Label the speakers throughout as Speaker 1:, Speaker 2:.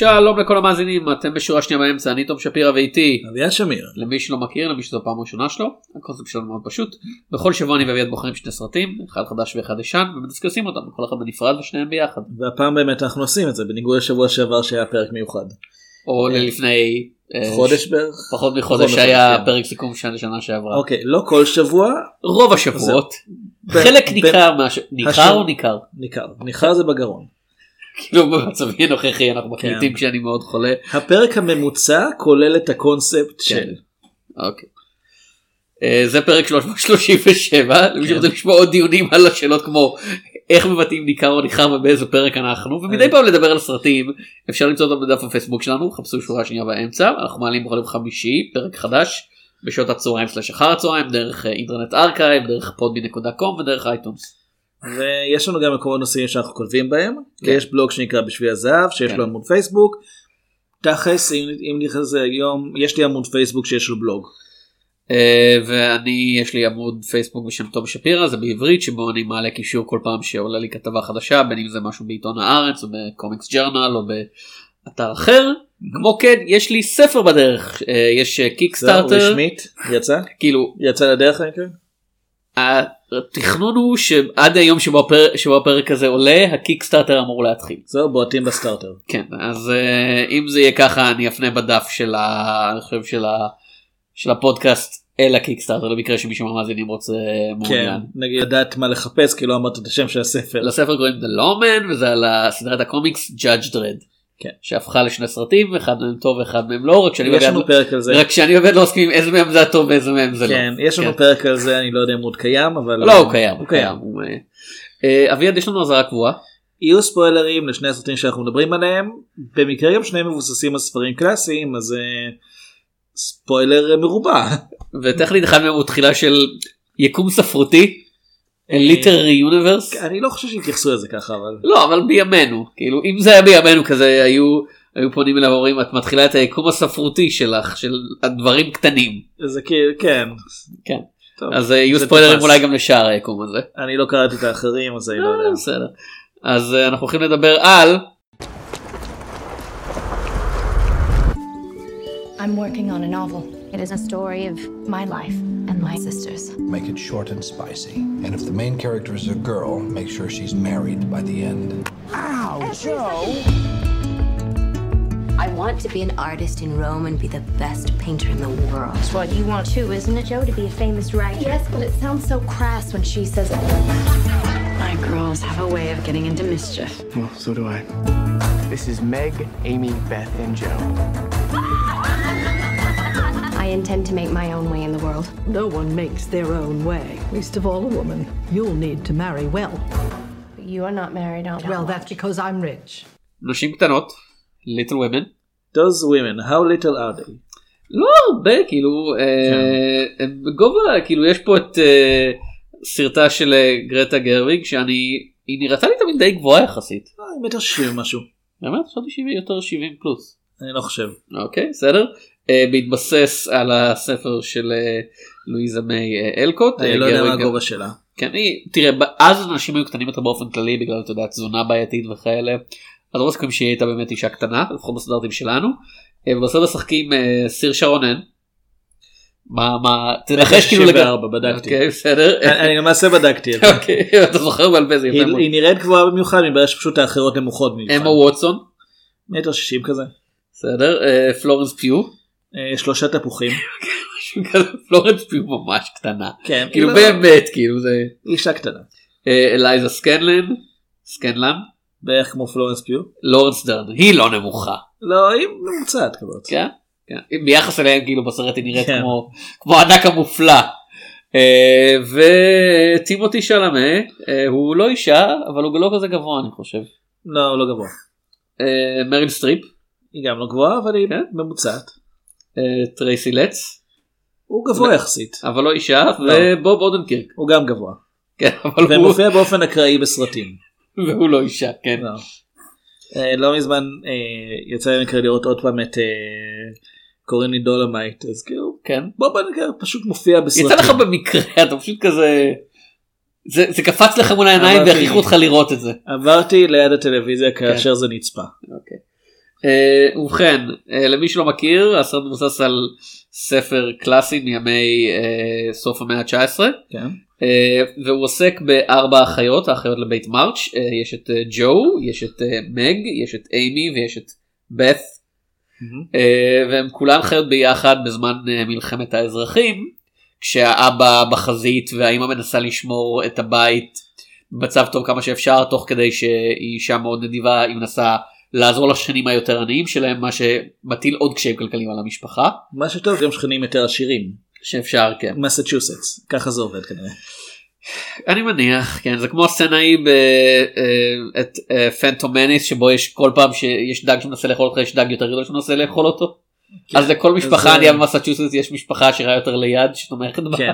Speaker 1: שלום לכל המאזינים אתם בשורה שנייה באמצע אני תום שפירא ואיתי
Speaker 2: אביעד שמיר.
Speaker 1: למי שלא מכיר למי שזו הפעם הראשונה שלו הקונספט שלנו מאוד פשוט בכל שבוע אני ואביעד בוחרים שני סרטים אחד חדש ואחד ישן ומדסקסים אותם כל אחד בנפרד ושניהם ביחד
Speaker 2: והפעם באמת אנחנו עושים את זה בניגוד לשבוע שעבר שהיה פרק מיוחד.
Speaker 1: או ללפני אה,
Speaker 2: חודש בערך?
Speaker 1: פחות מחודש היה
Speaker 2: כן.
Speaker 1: פרק סיכום שנה לשנה שעברה
Speaker 2: אוקיי לא כל שבוע
Speaker 1: רוב השבועות חלק ניכר. ניכר או ניכר
Speaker 2: ניכר ניכר זה בגרון.
Speaker 1: כאילו במצבי הנוכחי אנחנו
Speaker 2: כן.
Speaker 1: מקליטים כשאני מאוד חולה
Speaker 2: הפרק הממוצע כולל את הקונספט
Speaker 1: כן.
Speaker 2: של
Speaker 1: אוקיי. אה, זה פרק 337 למי
Speaker 2: כן.
Speaker 1: שרוצה לשמוע עוד דיונים על השאלות כמו איך מבטאים ניכר או ניכר ובאיזה פרק אנחנו ומדי
Speaker 2: אה.
Speaker 1: פעם לדבר על סרטים אפשר למצוא אותם בדף הפייסבוק שלנו חפשו שורה שנייה באמצע אנחנו מעלים בכל יום חמישי פרק חדש בשעות הצהריים slash אחר הצהריים דרך אה, Internet Archive דרך Podbean.com ודרך iTunes.
Speaker 2: ויש לנו גם מקומות נושאים שאנחנו כותבים בהם
Speaker 1: כן.
Speaker 2: יש בלוג שנקרא בשביל הזהב שיש
Speaker 1: כן.
Speaker 2: לו עמוד פייסבוק. תכלס אם אם נכנס היום יש לי עמוד פייסבוק שיש לו בלוג.
Speaker 1: אה, ואני יש לי עמוד פייסבוק בשם תום שפירא זה בעברית שבו אני מעלה קישור כל פעם שעולה לי כתבה חדשה בין אם זה משהו בעיתון הארץ או בקומיקס ג'רנל או באתר אחר כמו כן יש לי ספר בדרך אה, יש
Speaker 2: זהו,
Speaker 1: קיקסטארטר
Speaker 2: רשמית יצא
Speaker 1: כאילו
Speaker 2: יצא לדרך?
Speaker 1: התכנון הוא שעד היום שבו הפרק, שבו הפרק הזה עולה ה Kickstarter אמור להתחיל
Speaker 2: זהו בועטים בסטארטר.
Speaker 1: כן אז אה, אם זה יהיה ככה אני אפנה בדף של ה... אני חושב של, ה... של הפודקאסט אל ה Kickstarter למקרה שמישהו מהמאזינים רוצה
Speaker 2: כן,
Speaker 1: מעוניין.
Speaker 2: נגיד לדעת מה לחפש כי לא אמרת את השם של הספר.
Speaker 1: לספר קוראים The Lawman וזה על הסדרת הקומיקס Judge Dredd.
Speaker 2: כן.
Speaker 1: שהפכה לשני סרטים אחד מהם טוב ואחד מהם לא רק שאני
Speaker 2: יש לנו פרק על זה.
Speaker 1: רק שאני באמת לא מסכים איזה מהם זה הטוב ואיזה מהם זה לא.
Speaker 2: כן, יש לנו
Speaker 1: כן.
Speaker 2: פרק על זה אני לא יודע אם הוא עוד קיים אבל
Speaker 1: לא הוא קיים
Speaker 2: הוא
Speaker 1: הוא קיים. הוא, אה, אה, אביעד יש לנו אזהרה קבועה.
Speaker 2: יהיו ספוילרים לשני הסרטים שאנחנו מדברים עליהם במקרה גם שניהם מבוססים על ספרים קלאסיים אז אה, ספוילר מרובע.
Speaker 1: וטכנית אחד מהם הוא תחילה של יקום ספרותי. ליטררי יוניברס.
Speaker 2: אני לא חושב שהתייחסו לזה ככה אבל
Speaker 1: לא אבל בימינו כאילו אם זה היה בימינו כזה היו היו פונים אליו ואומרים את מתחילה את היקום הספרותי שלך של הדברים קטנים.
Speaker 2: זה כאילו כן.
Speaker 1: כן.
Speaker 2: טוב,
Speaker 1: אז אה, יהיו ספוילרים. אולי גם לשאר היקום הזה.
Speaker 2: אני לא קראתי את האחרים אז אני לא
Speaker 1: אה,
Speaker 2: יודע.
Speaker 1: בסדר. אז אה, אנחנו הולכים לדבר על
Speaker 3: I'm working on a novel. It is a story of my life and my sister's.
Speaker 4: Make it short and spicy. And if the main character is a girl, make sure she's married by the end. Ow, Joe!
Speaker 5: I want to be an artist in Rome and be the best painter in the world.
Speaker 3: That's what you want too, isn't it?
Speaker 6: Joe to be a famous writer.
Speaker 3: Yes, but it sounds so crass when she says it.
Speaker 6: My girls have a way of getting into mischief.
Speaker 7: Well, so do I. This is Meg, Amy, Beth, and Joe.
Speaker 3: I intend to make my own way in the world.
Speaker 8: No one makes their own way, least of all a woman. You'll need to marry well.
Speaker 3: But you are not married, aren't
Speaker 8: Well, that's because I'm rich.
Speaker 1: נשים קטנות, ליטל women.
Speaker 2: Those women how little are they?
Speaker 1: לא הרבה כאילו אה, בגובה כאילו יש פה את אה, סרטה של אה, גרטה גרוויג שאני היא נראתה לי תמיד די גבוהה יחסית.
Speaker 2: אה, מטר שישים משהו.
Speaker 1: באמת חשבתי שהיא יותר 70 פלוס.
Speaker 2: אני לא חושב.
Speaker 1: אוקיי בסדר. אה, בהתבסס על הספר של אה, לואיזה מיי אה, אלקוט.
Speaker 2: אני לא יודע מה הגובה שלה.
Speaker 1: כן, היא, תראה, אז אנשים היו קטנים יותר באופן כללי בגלל, אתה יודע, תזונה בעייתית וכאלה. אז רוב הסיכויים שהיא הייתה באמת אישה קטנה, לפחות בסטנדרטים שלנו. ובסוף משחקים סיר שרונן. מה, מה, תנחש כאילו
Speaker 2: 64, בדקתי.
Speaker 1: אוקיי, בסדר.
Speaker 2: אני למעשה בדקתי את זה.
Speaker 1: אוקיי, אתה זוכר בעל פה זה יפה מאוד.
Speaker 2: היא נראית גבוהה במיוחד מתברר שפשוט האחרות נמוכות במיוחד.
Speaker 1: אמה ווטסון,
Speaker 2: מטר שישים כזה.
Speaker 1: בסדר. פלורנס פיו.
Speaker 2: אה, שלושה תפוחים.
Speaker 1: פלורנס פיו ממש קטנה.
Speaker 2: כן.
Speaker 1: כאילו
Speaker 2: לא-
Speaker 1: באמת, כאילו זה.
Speaker 2: אישה קטנה.
Speaker 1: אה, אלייזה סקנלן. סקנלן.
Speaker 2: בערך כמו פלורנס פיו.
Speaker 1: לורנס דרן. היא לא נמוכה.
Speaker 2: לא, היא ממוצעת כזאת.
Speaker 1: כן, כן. ביחס אליהם כאילו בסרט היא נראית
Speaker 2: כן.
Speaker 1: כמו כמו הענק המופלא. אה, וטימותי שאלאמה הוא לא אישה אבל הוא לא כזה גבוה אני חושב.
Speaker 2: לא, לא גבוה.
Speaker 1: מריל סטריפ,
Speaker 2: היא גם לא גבוהה אבל היא
Speaker 1: כן.
Speaker 2: ממוצעת.
Speaker 1: אה, טרייסי לץ
Speaker 2: הוא גבוה יחסית.
Speaker 1: אבל לא אישה
Speaker 2: לא.
Speaker 1: ובוב אודנקירק.
Speaker 2: הוא גם גבוה.
Speaker 1: כן, אבל הוא
Speaker 2: ומופיע באופן אקראי בסרטים.
Speaker 1: והוא לא אישה כן.
Speaker 2: לא. אה, לא מזמן אה, יצא לי במקרה לראות עוד פעם את קוראים לי דולמייט אז כאילו
Speaker 1: כן.
Speaker 2: בוא נגיד פשוט מופיע בסרטים.
Speaker 1: יצא לך במקרה אתה פשוט כזה זה, זה קפץ לך מול העיניים והכריחו אותך לראות את זה.
Speaker 2: עברתי ליד הטלוויזיה
Speaker 1: כן.
Speaker 2: כאשר זה נצפה.
Speaker 1: אוקיי. אה, ובכן אה, למי שלא מכיר הסרט מבוסס על ספר קלאסי מימי אה, סוף המאה ה-19.
Speaker 2: כן.
Speaker 1: uh, והוא עוסק בארבע אחיות האחיות לבית מרץ' uh, יש את uh, ג'ו יש את uh, מג יש את אימי ויש את בת. אה, והם כולן חיות ביחד בזמן אה, מלחמת האזרחים כשהאבא בחזית והאימא מנסה לשמור את הבית במצב טוב כמה שאפשר תוך כדי שהיא אישה מאוד נדיבה היא מנסה לעזור לשכנים היותר עניים שלהם מה שמטיל עוד קשיים כלכליים על המשפחה
Speaker 2: מה שטוב גם שכנים יותר עשירים.
Speaker 1: שאפשר כן
Speaker 2: מסצ'וסטס ככה זה עובד כנראה.
Speaker 1: אני מניח כן זה כמו הסצנה ההיא את Phantom Menace שבו יש כל פעם שיש דג שמנסה לאכול אותך יש דג יותר גדול שמנסה לאכול אותו. אז לכל משפחה ענייה
Speaker 2: אה,
Speaker 1: במסצ'וסטס יש משפחה עשירה יותר ליד שתומכת בה.
Speaker 2: כן.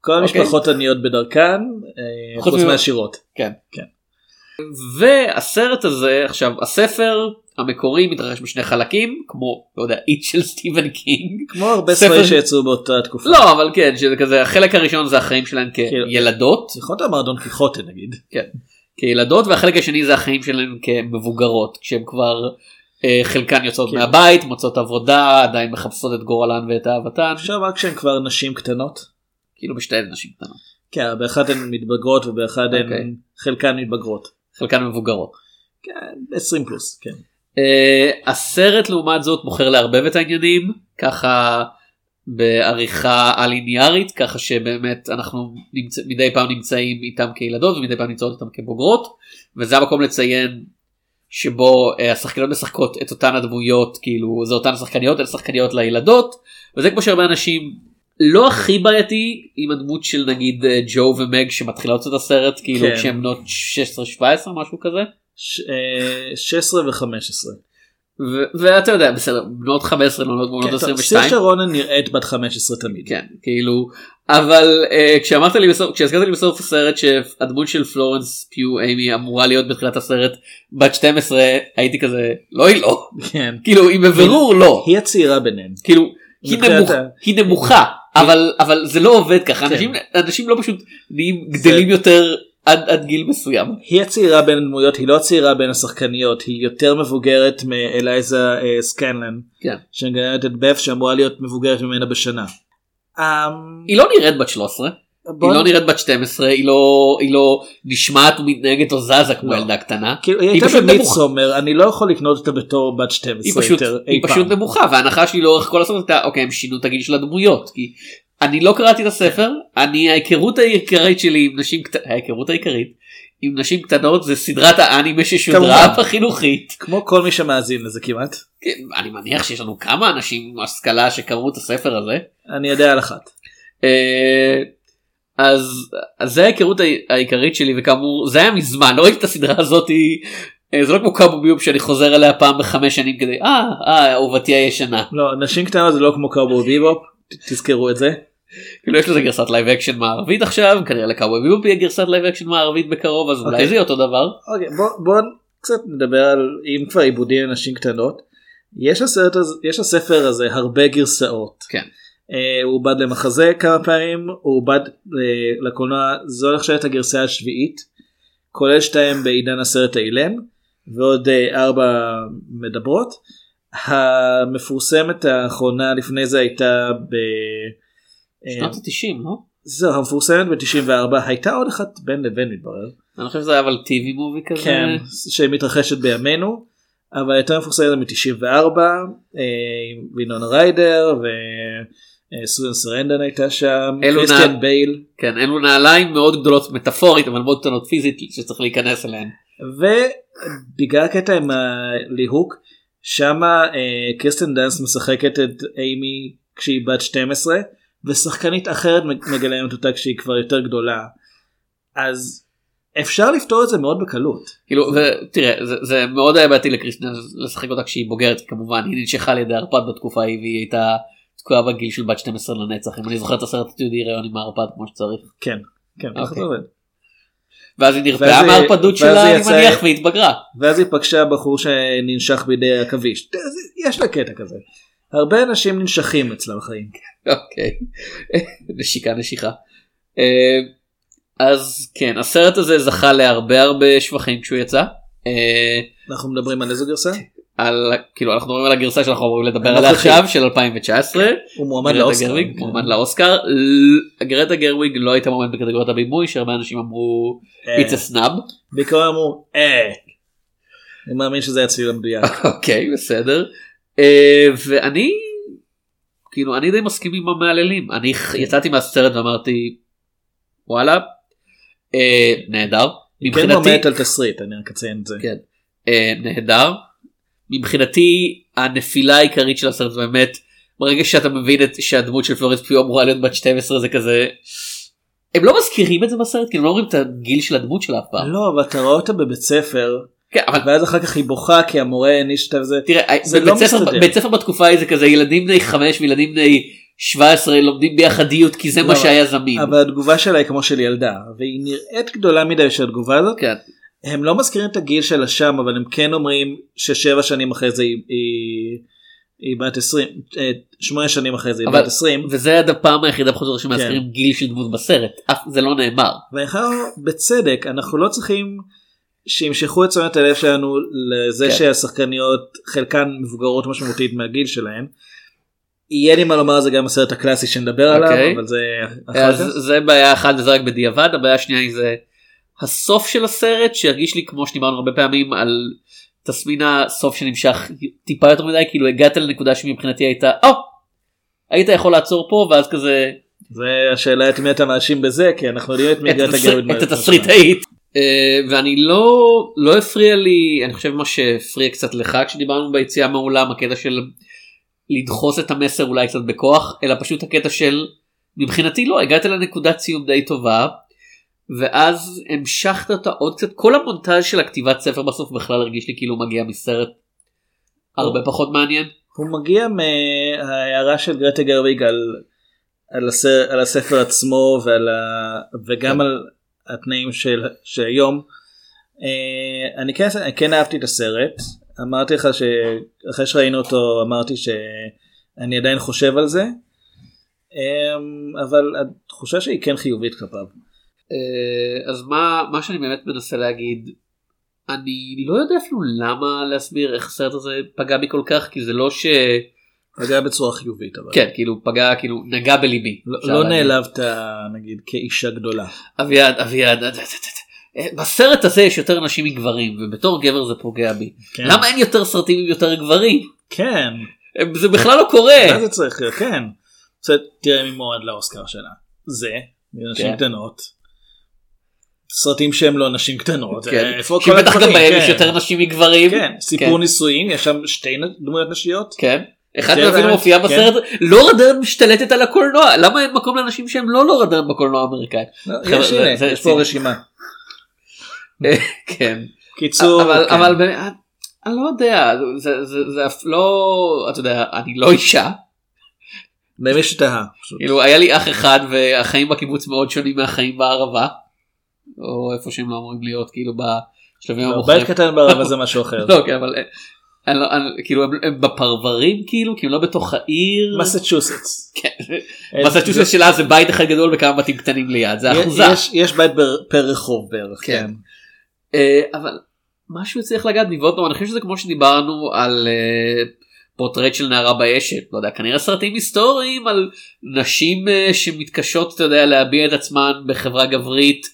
Speaker 2: כל
Speaker 1: אוקיי.
Speaker 2: המשפחות עניות בדרכן אה,
Speaker 1: חוץ
Speaker 2: מהשירות.
Speaker 1: כן.
Speaker 2: כן.
Speaker 1: והסרט הזה עכשיו הספר המקורי מתרחש בשני חלקים כמו לא יודע It של סטיבן קינג.
Speaker 2: כמו הרבה
Speaker 1: ספר-
Speaker 2: ספרים שיצאו באותה תקופה.
Speaker 1: לא אבל כן שזה כזה החלק הראשון זה החיים שלהם
Speaker 2: כאילו-
Speaker 1: כילדות
Speaker 2: יכולת לומר דון קיחוטה נגיד.
Speaker 1: כן, כילדות והחלק השני זה החיים שלהם כמבוגרות כשהם כבר אה, חלקן יוצאות
Speaker 2: כן.
Speaker 1: מהבית מוצאות עבודה עדיין מחפשות את גורלן ואת אהבתן
Speaker 2: אפשר רק שהן כבר נשים קטנות.
Speaker 1: כאילו בשתי נשים קטנות
Speaker 2: כן, באחד הן מתבגרות ובאחד
Speaker 1: אוקיי.
Speaker 2: הן חלקן מתבגרות.
Speaker 1: חלקן מבוגרות.
Speaker 2: כן, 20 פלוס, כן.
Speaker 1: Uh, הסרט לעומת זאת בוחר לערבב את העניינים ככה בעריכה הליניארית ככה שבאמת אנחנו נמצא, מדי פעם נמצאים איתם כילדות ומדי פעם נמצאות איתם כבוגרות וזה המקום לציין שבו uh, השחקניות משחקות את אותן הדמויות כאילו זה אותן שחקניות אלה שחקניות לילדות וזה כמו שהרבה אנשים לא הכי בעייתי עם הדמות של נגיד אה, ג'ו ומג שמתחילות את הסרט כאילו
Speaker 2: כן.
Speaker 1: כשהן בנות 16-17 משהו כזה.
Speaker 2: ש- אה, 16 ו-15.
Speaker 1: ו- ואתה יודע בסדר בנות 15 לא בנות
Speaker 2: כן, טוב,
Speaker 1: 22
Speaker 2: סיר שרונה נראית בת 15 תמיד.
Speaker 1: כן כאילו אבל uh, כשאמרת לי בסוף כשהזכרת לי בסוף הסרט שהדמות של פלורנס פיו אימי אמורה להיות בתחילת הסרט בת 12 הייתי כזה לא היא לא
Speaker 2: כן.
Speaker 1: כאילו היא בבירור לא
Speaker 2: היא הצעירה ביניהם.
Speaker 1: כאילו היא,
Speaker 2: ה-
Speaker 1: היא נמוכה אבל אבל זה לא עובד ככה
Speaker 2: כן.
Speaker 1: אנשים אנשים לא פשוט נהיים גדלים יותר עד עד גיל מסוים
Speaker 2: היא הצעירה בין הדמויות, היא לא הצעירה בין השחקניות, היא יותר מבוגרת מאלייזה אה, סקנלן,
Speaker 1: כן.
Speaker 2: שמגלמת את בף שאמורה להיות מבוגרת ממנה בשנה. אמ,
Speaker 1: היא לא נראית בת 13
Speaker 2: בוא
Speaker 1: היא לא נראית בת 12 היא לא היא לא נשמעת ומתנהגת או זזה כמו
Speaker 2: לא.
Speaker 1: ילדה קטנה.
Speaker 2: כאילו היא
Speaker 1: היא
Speaker 2: הייתה. במידסומר, אני לא יכול לקנות אותה בתור בת 12
Speaker 1: היא פשוט,
Speaker 2: יותר אי
Speaker 1: היא
Speaker 2: פעם.
Speaker 1: פשוט נמוכה וההנחה שלי לאורך כל הסרט הייתה אוקיי הם שינו את הגיל של הדמויות כי אני לא קראתי את הספר אני ההיכרות העיקרית שלי עם נשים קטנות ההיכרות העיקרית עם נשים קטנות זה סדרת האנימה ששודרה. בחינוכית
Speaker 2: כמו כל מי שמאזין לזה כמעט.
Speaker 1: כן, אני מניח שיש לנו כמה אנשים עם השכלה שקראו את הספר הזה
Speaker 2: אני יודע על אחת.
Speaker 1: אז אז זה ההיכרות העי- העיקרית שלי וכאמור זה היה מזמן לא ראיתי את הסדרה הזאתי אה, זה לא כמו קאבו ביוב שאני חוזר אליה פעם בחמש שנים כדי אה אה אהובתי הישנה
Speaker 2: לא, נשים קטנות זה לא כמו קאובוי ביבופ, תזכרו את זה.
Speaker 1: כאילו יש לזה גרסת live action מערבית עכשיו כנראה ל Cowboy Bebop יהיה גרסת live action מערבית בקרוב אז אולי
Speaker 2: אוקיי.
Speaker 1: זה יהיה אותו דבר.
Speaker 2: אוקיי, בוא, בוא קצת נדבר על אם כבר עיבודים לנשים קטנות. יש לספר הזה הרבה גרסאות.
Speaker 1: כן.
Speaker 2: אה, הוא עובד למחזה כמה פעמים, הוא עובד אה, לקולנוע, זו נחשבת הגרסה השביעית, כולל שתיים בעידן הסרט האילם, ועוד אה, ארבע מדברות. המפורסמת האחרונה לפני זה הייתה ב...
Speaker 1: שנות ה-90 לא?
Speaker 2: זהו, המפורסמת ב-94 הייתה עוד אחת בין לבין מתברר.
Speaker 1: אני חושב שזה היה אבל טיווי מובי כזה.
Speaker 2: כן, שמתרחשת בימינו, אבל יותר מפורסמת מ-94, עם וינונה ריידר וסוזן סרנדן הייתה שם, קריסטיאן
Speaker 1: נע-
Speaker 2: בייל,
Speaker 1: כן אלו נעליים מאוד גדולות מטאפורית אבל מאוד קטנות פיזית שצריך להיכנס אליהן.
Speaker 2: ובגלל הקטע עם הליהוק, שמה אה, קריסטן דאנס משחקת את אימי כשהיא בת 12, ושחקנית אחרת מגלמת אותה כשהיא כבר יותר גדולה. אז אפשר לפתור את זה מאוד בקלות.
Speaker 1: כאילו ותראה זה, זה מאוד היה בעייתי לקריסטין לשחק אותה כשהיא בוגרת כמובן היא ננשכה על ידי ערפד בתקופה ההיא והיא הייתה תקועה בגיל של בת 12 לנצח אם אני זוכר את הסרט התיעודי ראיון עם הערפד כמו שצריך.
Speaker 2: כן, כן, ככה
Speaker 1: אוקיי.
Speaker 2: זה עובד.
Speaker 1: ואז היא נרפאה מהערפדות שלה אני מניח והתבגרה.
Speaker 2: ואז היא פגשה בחור שננשך בידי עכביש. יש לה קטע כזה. הרבה אנשים ננשכים אצלה בחיים.
Speaker 1: אוקיי. נשיקה נשיכה. אה, אז כן הסרט הזה זכה להרבה הרבה שבחים כשהוא יצא. אה,
Speaker 2: אנחנו מדברים על איזו גרסה?
Speaker 1: על כאילו אנחנו מדברים על הגרסה שאנחנו אמורים לדבר עליה. עכשיו של 2019.
Speaker 2: הוא מועמד לאוסקר.
Speaker 1: גרוויג,
Speaker 2: כן.
Speaker 1: מועמד לאוסקר. גרטה גרוויג לא הייתה מועמד בקטגוריית הבימוי שהרבה אנשים אמרו
Speaker 2: אה,
Speaker 1: it's a snub.
Speaker 2: בעיקר אמרו אה. אני מאמין שזה הצליל המדויק.
Speaker 1: אוקיי בסדר. אה, ואני כאילו אני די מסכים עם המהללים אני ח- יצאתי מהסרט ואמרתי וואלה אה, נהדר.
Speaker 2: כן
Speaker 1: מבחינתי
Speaker 2: מועמדת על תסריט אני רק אציין את זה.
Speaker 1: כן. נהדר. מבחינתי הנפילה העיקרית של הסרט זה באמת ברגע שאתה מבין את שהדמות של פלורנס פיו אמורה להיות בת 12 זה כזה. הם לא מזכירים את זה בסרט כי הם לא אומרים את הגיל של הדמות שלה אף פעם.
Speaker 2: לא אבל אתה רואה אותה בבית ספר
Speaker 1: כן, אבל
Speaker 2: ואז אחר כך היא בוכה כי המורה העניש אותה וזה.
Speaker 1: תראה,
Speaker 2: זה
Speaker 1: בבית
Speaker 2: לא
Speaker 1: ספר,
Speaker 2: מסתדר.
Speaker 1: בית ספר בתקופה ההיא זה כזה ילדים בני 5 וילדים בני 17 לומדים ביחדיות כי זה
Speaker 2: לא,
Speaker 1: מה שהיה זמין.
Speaker 2: אבל התגובה שלה היא כמו של ילדה והיא נראית גדולה מדי של התגובה הזאת.
Speaker 1: כן.
Speaker 2: הם לא מזכירים את הגיל שלה שם אבל הם כן אומרים ששבע שנים אחרי זה היא, היא, היא בת 20 אה, שמונה שנים אחרי זה היא
Speaker 1: אבל-
Speaker 2: בת 20
Speaker 1: וזה עד הפעם היחידה פחות או יותר שמזכירים
Speaker 2: כן.
Speaker 1: גיל של דמות בסרט. אף זה לא נאמר.
Speaker 2: לומר, בצדק אנחנו לא צריכים שימשכו את תשומת הלב שלנו לזה
Speaker 1: כן.
Speaker 2: שהשחקניות חלקן מבוגרות משמעותית מהגיל שלהן. יהיה לי מה לומר זה גם בסרט הקלאסי שנדבר עליו
Speaker 1: אוקיי.
Speaker 2: אבל זה אחר
Speaker 1: אז
Speaker 2: כך.
Speaker 1: זה בעיה אחת וזה רק בדיעבד הבעיה השנייה היא זה הסוף של הסרט שהרגיש לי כמו שדיברנו הרבה פעמים על תסמין הסוף שנמשך טיפה יותר מדי כאילו הגעת לנקודה שמבחינתי הייתה או היית יכול לעצור פה ואז כזה
Speaker 2: זה השאלה את מי אתה מאשים בזה כי אנחנו יודעים את מי הגעת
Speaker 1: התסריט-
Speaker 2: גרוד
Speaker 1: את התסריטאית. אה, ואני לא לא הפריע לי אני חושב מה שהפריע קצת לך כשדיברנו ביציאה מהאולם הקטע של לדחוס את המסר אולי קצת בכוח אלא פשוט הקטע של מבחינתי לא הגעת לנקודת סיום די טובה ואז המשכת אותה עוד קצת כל המונטאז' של הכתיבת ספר בסוף בכלל הרגיש לי כאילו מגיע מסרט הרבה פחות מעניין.
Speaker 2: הוא מגיע מההערה של גרטה גרוויג על, על, הסר, על הספר עצמו ועל ה, וגם
Speaker 1: כן.
Speaker 2: על התנאים של שהיום. אה, אני כן, כן אהבתי את הסרט אמרתי לך שאחרי שראינו אותו אמרתי שאני עדיין חושב על זה אה, אבל התחושה שהיא כן חיובית כלפיו.
Speaker 1: אה, אז מה מה שאני באמת מנסה להגיד אני לא יודע אפילו למה להסביר איך הסרט הזה פגע בי כל כך כי זה לא ש...
Speaker 2: פגע בצורה חיובית אבל
Speaker 1: כן כאילו פגע כאילו נגע בליבי.
Speaker 2: לא, לא. נעלבת נגיד כאישה גדולה.
Speaker 1: אביעד אביעד אה, אה, בסרט הזה יש יותר נשים מגברים ובתור גבר זה פוגע בי.
Speaker 2: כן.
Speaker 1: למה אין יותר סרטים עם יותר גברים?
Speaker 2: כן.
Speaker 1: זה בכלל לא קורה.
Speaker 2: מה זה צריך להיות? כן. תראה מי מועד לאוסקר שלה. זה, נשים
Speaker 1: כן.
Speaker 2: קטנות. סרטים שהם לא נשים קטנות.
Speaker 1: כן.
Speaker 2: אה, איפה כל
Speaker 1: שבטח גם? בהם
Speaker 2: כן.
Speaker 1: יש יותר נשים מגברים.
Speaker 2: כן, סיפור נישואים, יש שם שתי דמויות נשיות.
Speaker 1: כן. אחד
Speaker 2: כן,
Speaker 1: מהם
Speaker 2: באמת,
Speaker 1: מופיע
Speaker 2: כן.
Speaker 1: בסרט, לורה דרן משתלטת על הקולנוע, למה אין מקום לאנשים שהם לא לורה דרן בקולנוע האמריקאי?
Speaker 2: לא, יש פה. רשימה.
Speaker 1: כן.
Speaker 2: קיצור,
Speaker 1: אבל
Speaker 2: כן.
Speaker 1: באמת, אני לא יודע, זה- אף לא, אתה יודע, אני לא אישה,
Speaker 2: למי שתהה.
Speaker 1: כאילו היה לי אח אחד והחיים בקיבוץ מאוד שונים מהחיים בערבה, או איפה שהם לא אמורים להיות, כאילו בשלבים המאוחרים.
Speaker 2: בית קטן בערבה זה משהו אחר.
Speaker 1: לא, כן, אבל אה, אני לא- אני- כאילו הם- הם בפרברים כאילו, כי הם לא בתוך העיר.
Speaker 2: מסצ'וסטס.
Speaker 1: כן. מסצ'וסטס שלה זה בית אחד גדול וכמה בתים קטנים ליד, זה אחוזה.
Speaker 2: יש- יש בית בר- פר רחוב בערך.
Speaker 1: כן.
Speaker 2: כן.
Speaker 1: אה, אבל משהו צריך לגעת בי ועוד פעם אני חושב שזה כמו שדיברנו על אה, פורטרט של נערה באשת לא יודע כנראה סרטים היסטוריים על נשים אה, שמתקשות אתה יודע להביע את עצמן בחברה גברית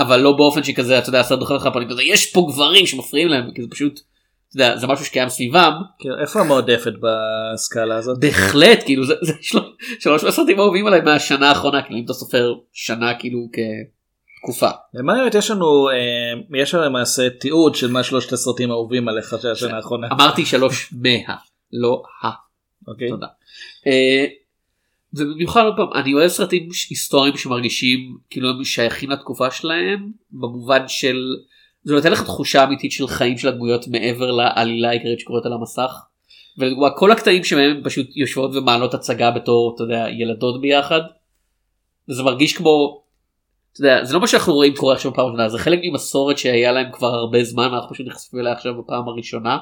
Speaker 1: אבל לא באופן שכזה אתה יודע הסרט דוחף לך פנים כזה יש פה גברים שמפריעים להם כי זה פשוט אתה יודע, זה משהו שקיים סביבם
Speaker 2: כן, איפה המועדפת בסקאלה הזאת?
Speaker 1: בהחלט כאילו זה, זה של- שלוש מהסרטים האהובים עליי מהשנה האחרונה כאילו אם אתה סופר שנה כאילו כתקופה.
Speaker 2: למען האמת יש לנו אה, יש לנו למעשה תיעוד של מה שלושת הסרטים האהובים עליך של השנה האחרונה.
Speaker 1: אמרתי שלוש מה לא ה.
Speaker 2: אוקיי.
Speaker 1: תודה. ובמיוחד עוד פעם אני אוהב סרטים היסטוריים שמרגישים כאילו הם שייכים לתקופה שלהם במובן של זה נותן לך תחושה אמיתית של חיים של הדמויות מעבר לעלילה העיקרית שקורית על המסך. ולדוגמה כל הקטעים שבהם הם פשוט יושבות ומעלות הצגה בתור אתה יודע ילדות ביחד. וזה מרגיש כמו. אתה יודע, זה לא מה שאנחנו רואים קורה עכשיו בפעם ראשונה זה חלק ממסורת שהיה להם כבר הרבה זמן ואנחנו פשוט נחשפים אליה עכשיו בפעם הראשונה.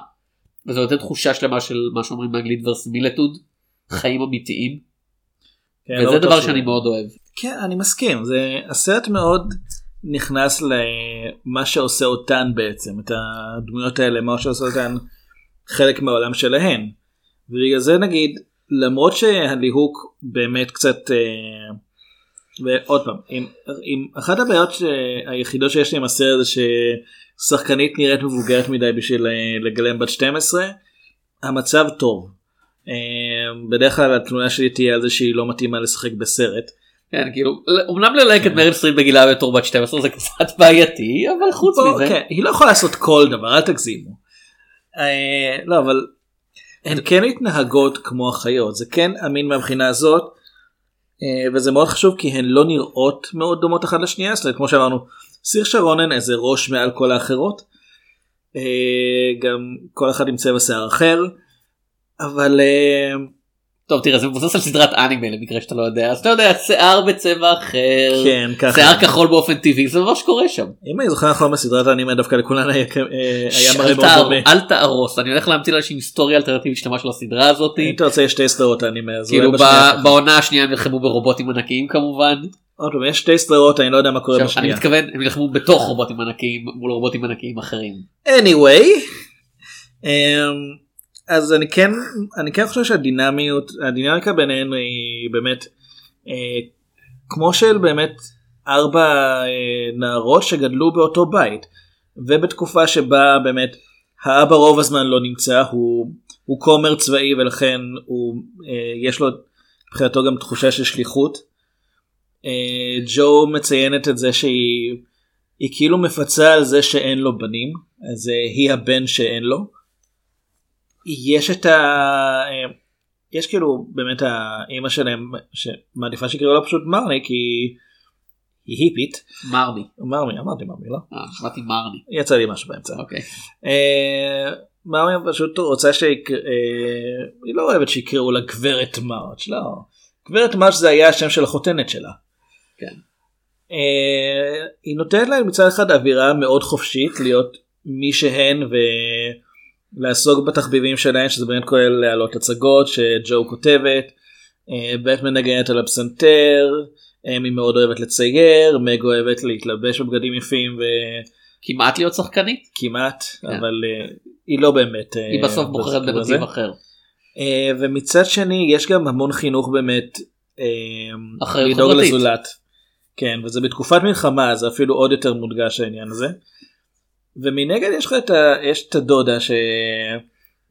Speaker 1: וזה נותן תחושה שלמה של מה שאומרים באנגלית ורסימילטוד. חיים אמיתיים
Speaker 2: כן, לא
Speaker 1: וזה
Speaker 2: בטוח
Speaker 1: דבר שאני מאוד אוהב.
Speaker 2: כן אני מסכים זה הסרט מאוד נכנס למה שעושה אותן בעצם את הדמויות האלה מה שעושה אותן חלק מהעולם שלהן. ובגלל זה נגיד למרות שהליהוק באמת קצת אה, ועוד פעם עם, עם אחת הבעיות ש- היחידות שיש לי עם הסרט זה ששחקנית נראית מבוגרת מדי בשביל אה, לגלם בת 12 המצב טוב. אה, בדרך כלל התלונה שלי תהיה על זה שהיא לא מתאימה לשחק בסרט.
Speaker 1: כן, כאילו, אומנם ללהק את מריל סטריפ בגילה בתור בת 12 זה קצת בעייתי, אבל חוץ מזה,
Speaker 2: כן, היא לא יכולה לעשות כל דבר אל תגזימו. אה, לא אבל הן כן מתנהגות כמו אחיות זה כן אמין מהבחינה הזאת. אה, וזה מאוד חשוב כי הן לא נראות מאוד דומות אחת לשנייה זאת אומרת כמו שאמרנו סירשה רונן איזה ראש מעל כל האחרות. אה, גם כל אחד עם צבע שיער אחר. אבל אה,
Speaker 1: טוב תראה זה מבוסס על סדרת אנימה למקרה שאתה לא יודע, אז אתה יודע, שיער בצבע אחר,
Speaker 2: כן ככה.
Speaker 1: שיער כחול באופן טבעי, זה מה שקורה שם.
Speaker 2: אם אני זוכר נכון בסדרת האנימה דווקא לכולן היה אה, היה מראה מאוד דומה.
Speaker 1: אל תהרוס, אני הולך להמציא לאנשים היסטוריה אלטרנטיבית שלמה של הסדרה הזאת,
Speaker 2: אם אתה רוצה יש שתי סדרות האנימה אז
Speaker 1: כאילו
Speaker 2: בשנייה
Speaker 1: בעונה השנייה הם נלחמו ברובוטים ענקיים כמובן,
Speaker 2: עוד פעם יש שתי סדרות אני לא יודע מה קורה
Speaker 1: עכשיו, אני
Speaker 2: בשנייה.
Speaker 1: מתכוון הם נלחמו בתוך רובוטים ענקיים מול רובוטים ענקיים אחרים.
Speaker 2: anyway um, אז אני כן אני כן חושב שהדינמיות הדינמיקה ביניהן היא באמת uh, כמו של באמת ארבע uh, נערות שגדלו באותו בית ובתקופה שבה באמת האבא רוב הזמן לא נמצא הוא הוא כומר צבאי ולכן הוא uh, יש לו מבחינתו גם תחושה של שליחות. Uh, ג'ו מציינת את זה שהיא היא כאילו מפצה על זה שאין לו בנים אז אה, היא הבן שאין לו. יש את ה... אה, יש כאילו באמת האימא שלהם שמעדיפה שיקראו לה פשוט מרני כי היא היפית.
Speaker 1: מרני,
Speaker 2: מרמי אמרתי מרמי לא?
Speaker 1: אה, שמעתי מרני,
Speaker 2: יצא לי משהו באמצע.
Speaker 1: אוקיי.
Speaker 2: אה, מרמי פשוט רוצה שיקר... אה, היא לא אוהבת שיקראו לה גברת מרץ' לא. גברת מרץ' זה היה השם של החותנת שלה.
Speaker 1: כן.
Speaker 2: היא נותנת להם מצד אחד אווירה מאוד חופשית להיות מי שהן ולעסוק בתחביבים שלהן שזה באמת כולל להעלות הצגות שג'ו כותבת, אה, בית מנגנת על הפסנתר, אמי מאוד אוהבת לצייר, מג אוהבת להתלבש בבגדים יפים
Speaker 1: כמעט להיות שחקנית,
Speaker 2: וכמעט
Speaker 1: כן.
Speaker 2: אבל אה, היא לא באמת אה,
Speaker 1: היא בסוף בוחרת. בנתיב אחר.
Speaker 2: אה, ומצד שני יש גם המון חינוך באמת אה, לדאוג. לזולת. כן וזה בתקופת מלחמה זה אפילו עוד יותר מודגש העניין הזה. ומנגד יש לך את, ה, יש את הדודה ש...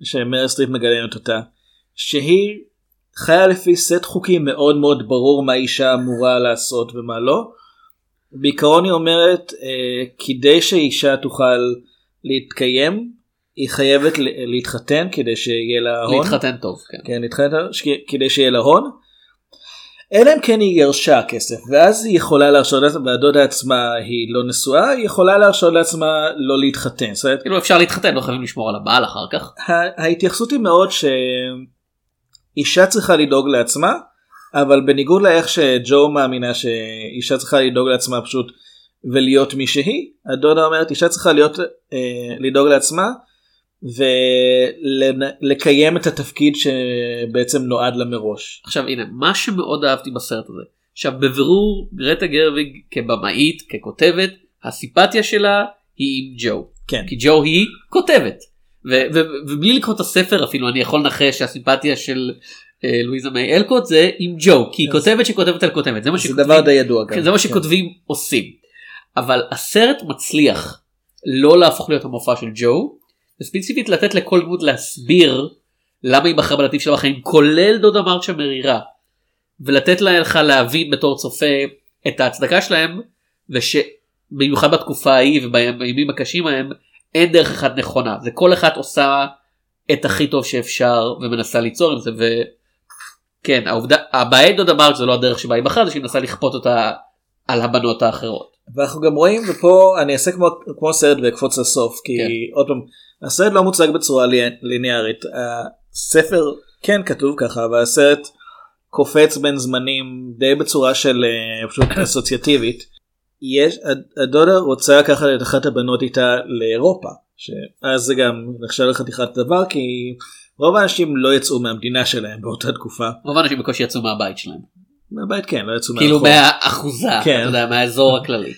Speaker 2: שמריל סטריפ מגלמת אותה שהיא חיה לפי סט חוקים מאוד מאוד ברור מה אישה אמורה לעשות ומה לא. בעיקרון היא אומרת אה, כדי שאישה תוכל להתקיים היא חייבת להתחתן כדי שיהיה לה הון.
Speaker 1: להתחתן טוב, כן.
Speaker 2: כן, להתחתן כדי שיהיה לה הון. אלא אם כן היא ירשה כסף ואז היא יכולה להרשות לעצמה והדודה עצמה היא לא נשואה היא יכולה להרשות לעצמה לא להתחתן. זאת אומרת,
Speaker 1: כאילו אפשר להתחתן, לא חייבים לשמור על הבעל אחר כך.
Speaker 2: ההתייחסות היא מאוד שאישה צריכה לדאוג לעצמה אבל בניגוד לאיך שג'ו מאמינה שאישה צריכה לדאוג לעצמה פשוט ולהיות מי שהיא הדודה אומרת אישה צריכה להיות אה, לדאוג לעצמה ולקיים את התפקיד שבעצם נועד לה מראש.
Speaker 1: עכשיו הנה, מה שמאוד אהבתי בסרט הזה, עכשיו בבירור גרטה גרוויג כבמאית, ככותבת, הסימפתיה שלה היא עם ג'ו.
Speaker 2: כן.
Speaker 1: כי ג'ו היא כותבת. ו- ו- ובלי לקרוא את הספר אפילו אני יכול לנחש שהסימפתיה של אה, לואיזה מיי אלקוט זה עם ג'ו כי היא כותבת שכותבת על כותבת זה מה
Speaker 2: זה
Speaker 1: שכותבים,
Speaker 2: דבר די ידוע גם.
Speaker 1: כן, זה מה
Speaker 2: כן.
Speaker 1: שכותבים עושים. אבל הסרט מצליח לא להפוך להיות המופע של ג'ו וספציפית לתת לכל דמות להסביר למה היא בחרה בנתיב שלה בחיים כולל דודה מרצ'ה מרירה ולתת לך להבין בתור צופה את ההצדקה שלהם ושבמיוחד בתקופה ההיא ובימים הקשים ההם אין דרך אחת נכונה זה כל אחת עושה את הכי טוב שאפשר ומנסה ליצור עם זה וכן העובדה הבעיה דודה מרצ'ה זה לא הדרך שבה היא בחרה זה שהיא מנסה לכפות אותה על הבנות האחרות.
Speaker 2: ואנחנו גם רואים ופה אני אעשה כמו, כמו סרט ואקפוץ לסוף כי
Speaker 1: כן.
Speaker 2: עוד פעם הסרט לא מוצג בצורה לי- ליניארית הספר כן כתוב ככה אבל הסרט קופץ בין זמנים די בצורה של אה, פשוט אסוציאטיבית. יש הד- הדודה רוצה לקחת את אחת הבנות איתה לאירופה שאז זה גם נחשב לחתיכת דבר כי רוב האנשים לא יצאו מהמדינה שלהם באותה תקופה.
Speaker 1: רוב האנשים בקושי יצאו מהבית שלהם.
Speaker 2: מהבית כן, לא יצאו
Speaker 1: כאילו
Speaker 2: מהרחוב.
Speaker 1: מהאחוזה,
Speaker 2: כן.
Speaker 1: אתה יודע, מהאזור הכללי.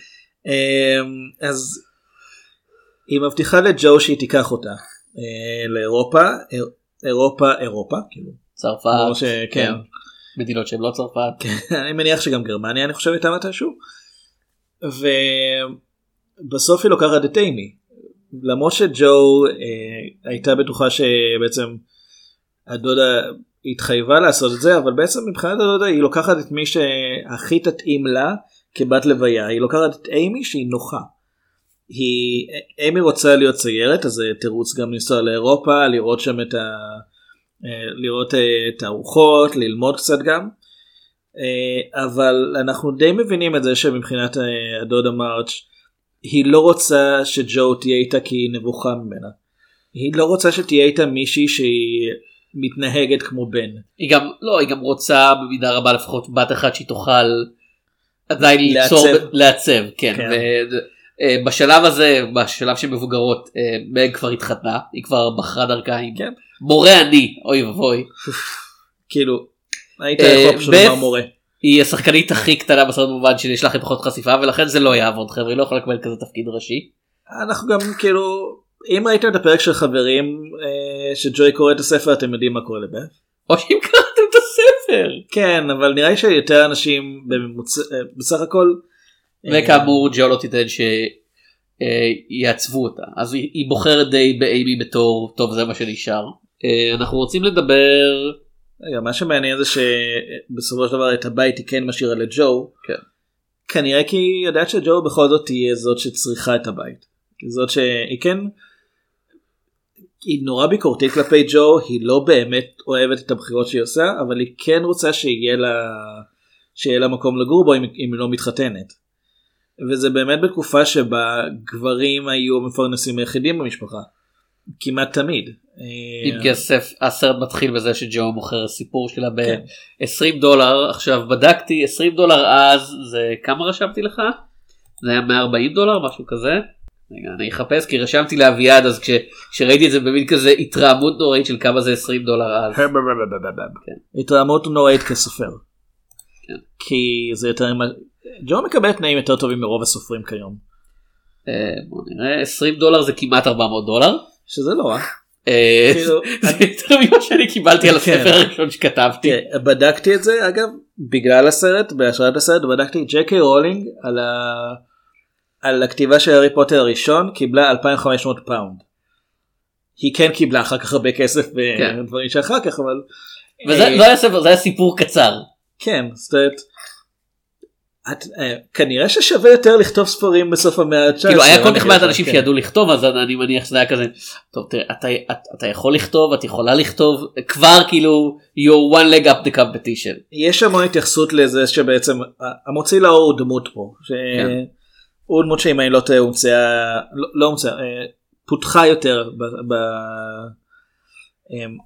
Speaker 2: אמ, אז היא מבטיחה לג'ו שהיא תיקח אותה אה, לאירופה, איר- אירופה, אירופה, כאילו.
Speaker 1: צרפת,
Speaker 2: ש- כן.
Speaker 1: מדינות שהן לא צרפת.
Speaker 2: אני מניח שגם גרמניה אני חושב הייתה מתישהו. ובסוף היא לוקחת את אימי. למרות שג'ו אה, הייתה בטוחה שבעצם הדודה התחייבה לעשות את זה אבל בעצם מבחינת הדודה היא לוקחת את מי שהכי תתאים לה כבת לוויה היא לוקחת את אימי שהיא נוחה. היא אימי רוצה להיות ציירת אז זה תירוץ גם לנסוע לאירופה לראות שם את ה... אה, לראות אה, את הארוחות ללמוד קצת גם. אה, אבל אנחנו די מבינים את זה שמבחינת הדודה מרץ' היא לא רוצה שג'ו תהיה איתה כי היא נבוכה ממנה. היא לא רוצה שתהיה איתה מישהי שהיא מתנהגת כמו בן.
Speaker 1: היא גם, לא, היא גם רוצה במידה רבה לפחות בת אחת שהיא תוכל עדיין ליצור,
Speaker 2: לעצב.
Speaker 1: לעצב, כן.
Speaker 2: כן.
Speaker 1: ובשלב הזה, בשלב של מבוגרות, אה, מג כבר התחתנה, היא כבר בחרה דרכה עם
Speaker 2: כן.
Speaker 1: מורה אני, אוי ואבוי.
Speaker 2: כאילו היית
Speaker 1: אה,
Speaker 2: יכול פשוט לומר מורה.
Speaker 1: היא השחקנית הכי קטנה בסרט במובן שיש לה הכי פחות חשיפה ולכן זה לא יעבוד חבר'ה, היא לא יכולה לקבל כזה תפקיד ראשי.
Speaker 2: אנחנו גם כאילו אם ראיתם את הפרק של חברים אה, שג'וי קורא את הספר אתם יודעים מה קורה לבeth.
Speaker 1: או שאם קראתם את הספר.
Speaker 2: כן אבל נראה לי שיותר אנשים אה, בסך הכל. אה,
Speaker 1: וכאמור ג'ו לא תיתן שיעצבו אותה אז היא, היא בוחרת די באיימי בתור טוב זה מה שנשאר. אה, אנחנו רוצים לדבר
Speaker 2: רגע, מה שמעניין זה שבסופו של דבר את הבית היא כן משאירה לג'ו.
Speaker 1: כן.
Speaker 2: כנראה כי היא יודעת שג'ו בכל זאת תהיה זאת שצריכה את הבית. זאת שהיא כן. היא נורא ביקורתית כלפי ג'ו היא לא באמת אוהבת את הבחירות שהיא עושה אבל היא כן רוצה שיהיה לה שיהיה לה מקום לגור בו אם, אם היא לא מתחתנת. וזה באמת בתקופה שבה גברים היו המפרנסים היחידים במשפחה. כמעט תמיד.
Speaker 1: עם
Speaker 2: אה,
Speaker 1: כסף הסרט מתחיל בזה שג'ו מוכר סיפור שלה
Speaker 2: כן.
Speaker 1: ב-20 דולר עכשיו בדקתי 20 דולר אז זה כמה רשמתי לך? זה היה 140 דולר משהו כזה. רגע אני אחפש כי רשמתי לאביעד אז כש- כשראיתי את זה במין כזה התרעמות נוראית של כמה זה 20 דולר אז.
Speaker 2: התרעמות נוראית כסופר.
Speaker 1: כן.
Speaker 2: כי זה יותר ג'ו מקבל תנאים יותר טובים מרוב הסופרים כיום.
Speaker 1: אה, בוא נראה 20 דולר זה כמעט 400 דולר.
Speaker 2: שזה לא רע.
Speaker 1: אה,
Speaker 2: כאילו,
Speaker 1: זה יותר ממה שאני קיבלתי על
Speaker 2: כן.
Speaker 1: הספר הראשון שכתבתי.
Speaker 2: תראה, בדקתי את זה אגב בגלל הסרט בהשראת הסרט בדקתי ג'יי קיי רולינג על, ה... על הכתיבה של הארי פוטר הראשון קיבלה 2500 פאונד. היא כן קיבלה אחר כך הרבה כסף
Speaker 1: כן.
Speaker 2: ודברים שאחר כך אבל
Speaker 1: וזה
Speaker 2: אה,
Speaker 1: לא היה ספר זה היה סיפור קצר.
Speaker 2: כן זאת אומרת. את, אה, כנראה ששווה יותר לכתוב ספרים בסוף המאה ה-19.
Speaker 1: כאילו היה כל כך מעט
Speaker 2: כן.
Speaker 1: אנשים שידעו לכתוב אז אני מניח שזה היה כזה טוב תראה אתה, אתה, אתה יכול לכתוב את יכולה לכתוב כבר כאילו you're one leg up the competition.
Speaker 2: יש המון התייחסות לזה שבעצם המוציא לאור הוא דמות פה. ש...
Speaker 1: כן.
Speaker 2: הוא דמות שאם אני לא טועה הומצאה, לא, לא הומצאה, אה, פותחה יותר ב, ב, אמ,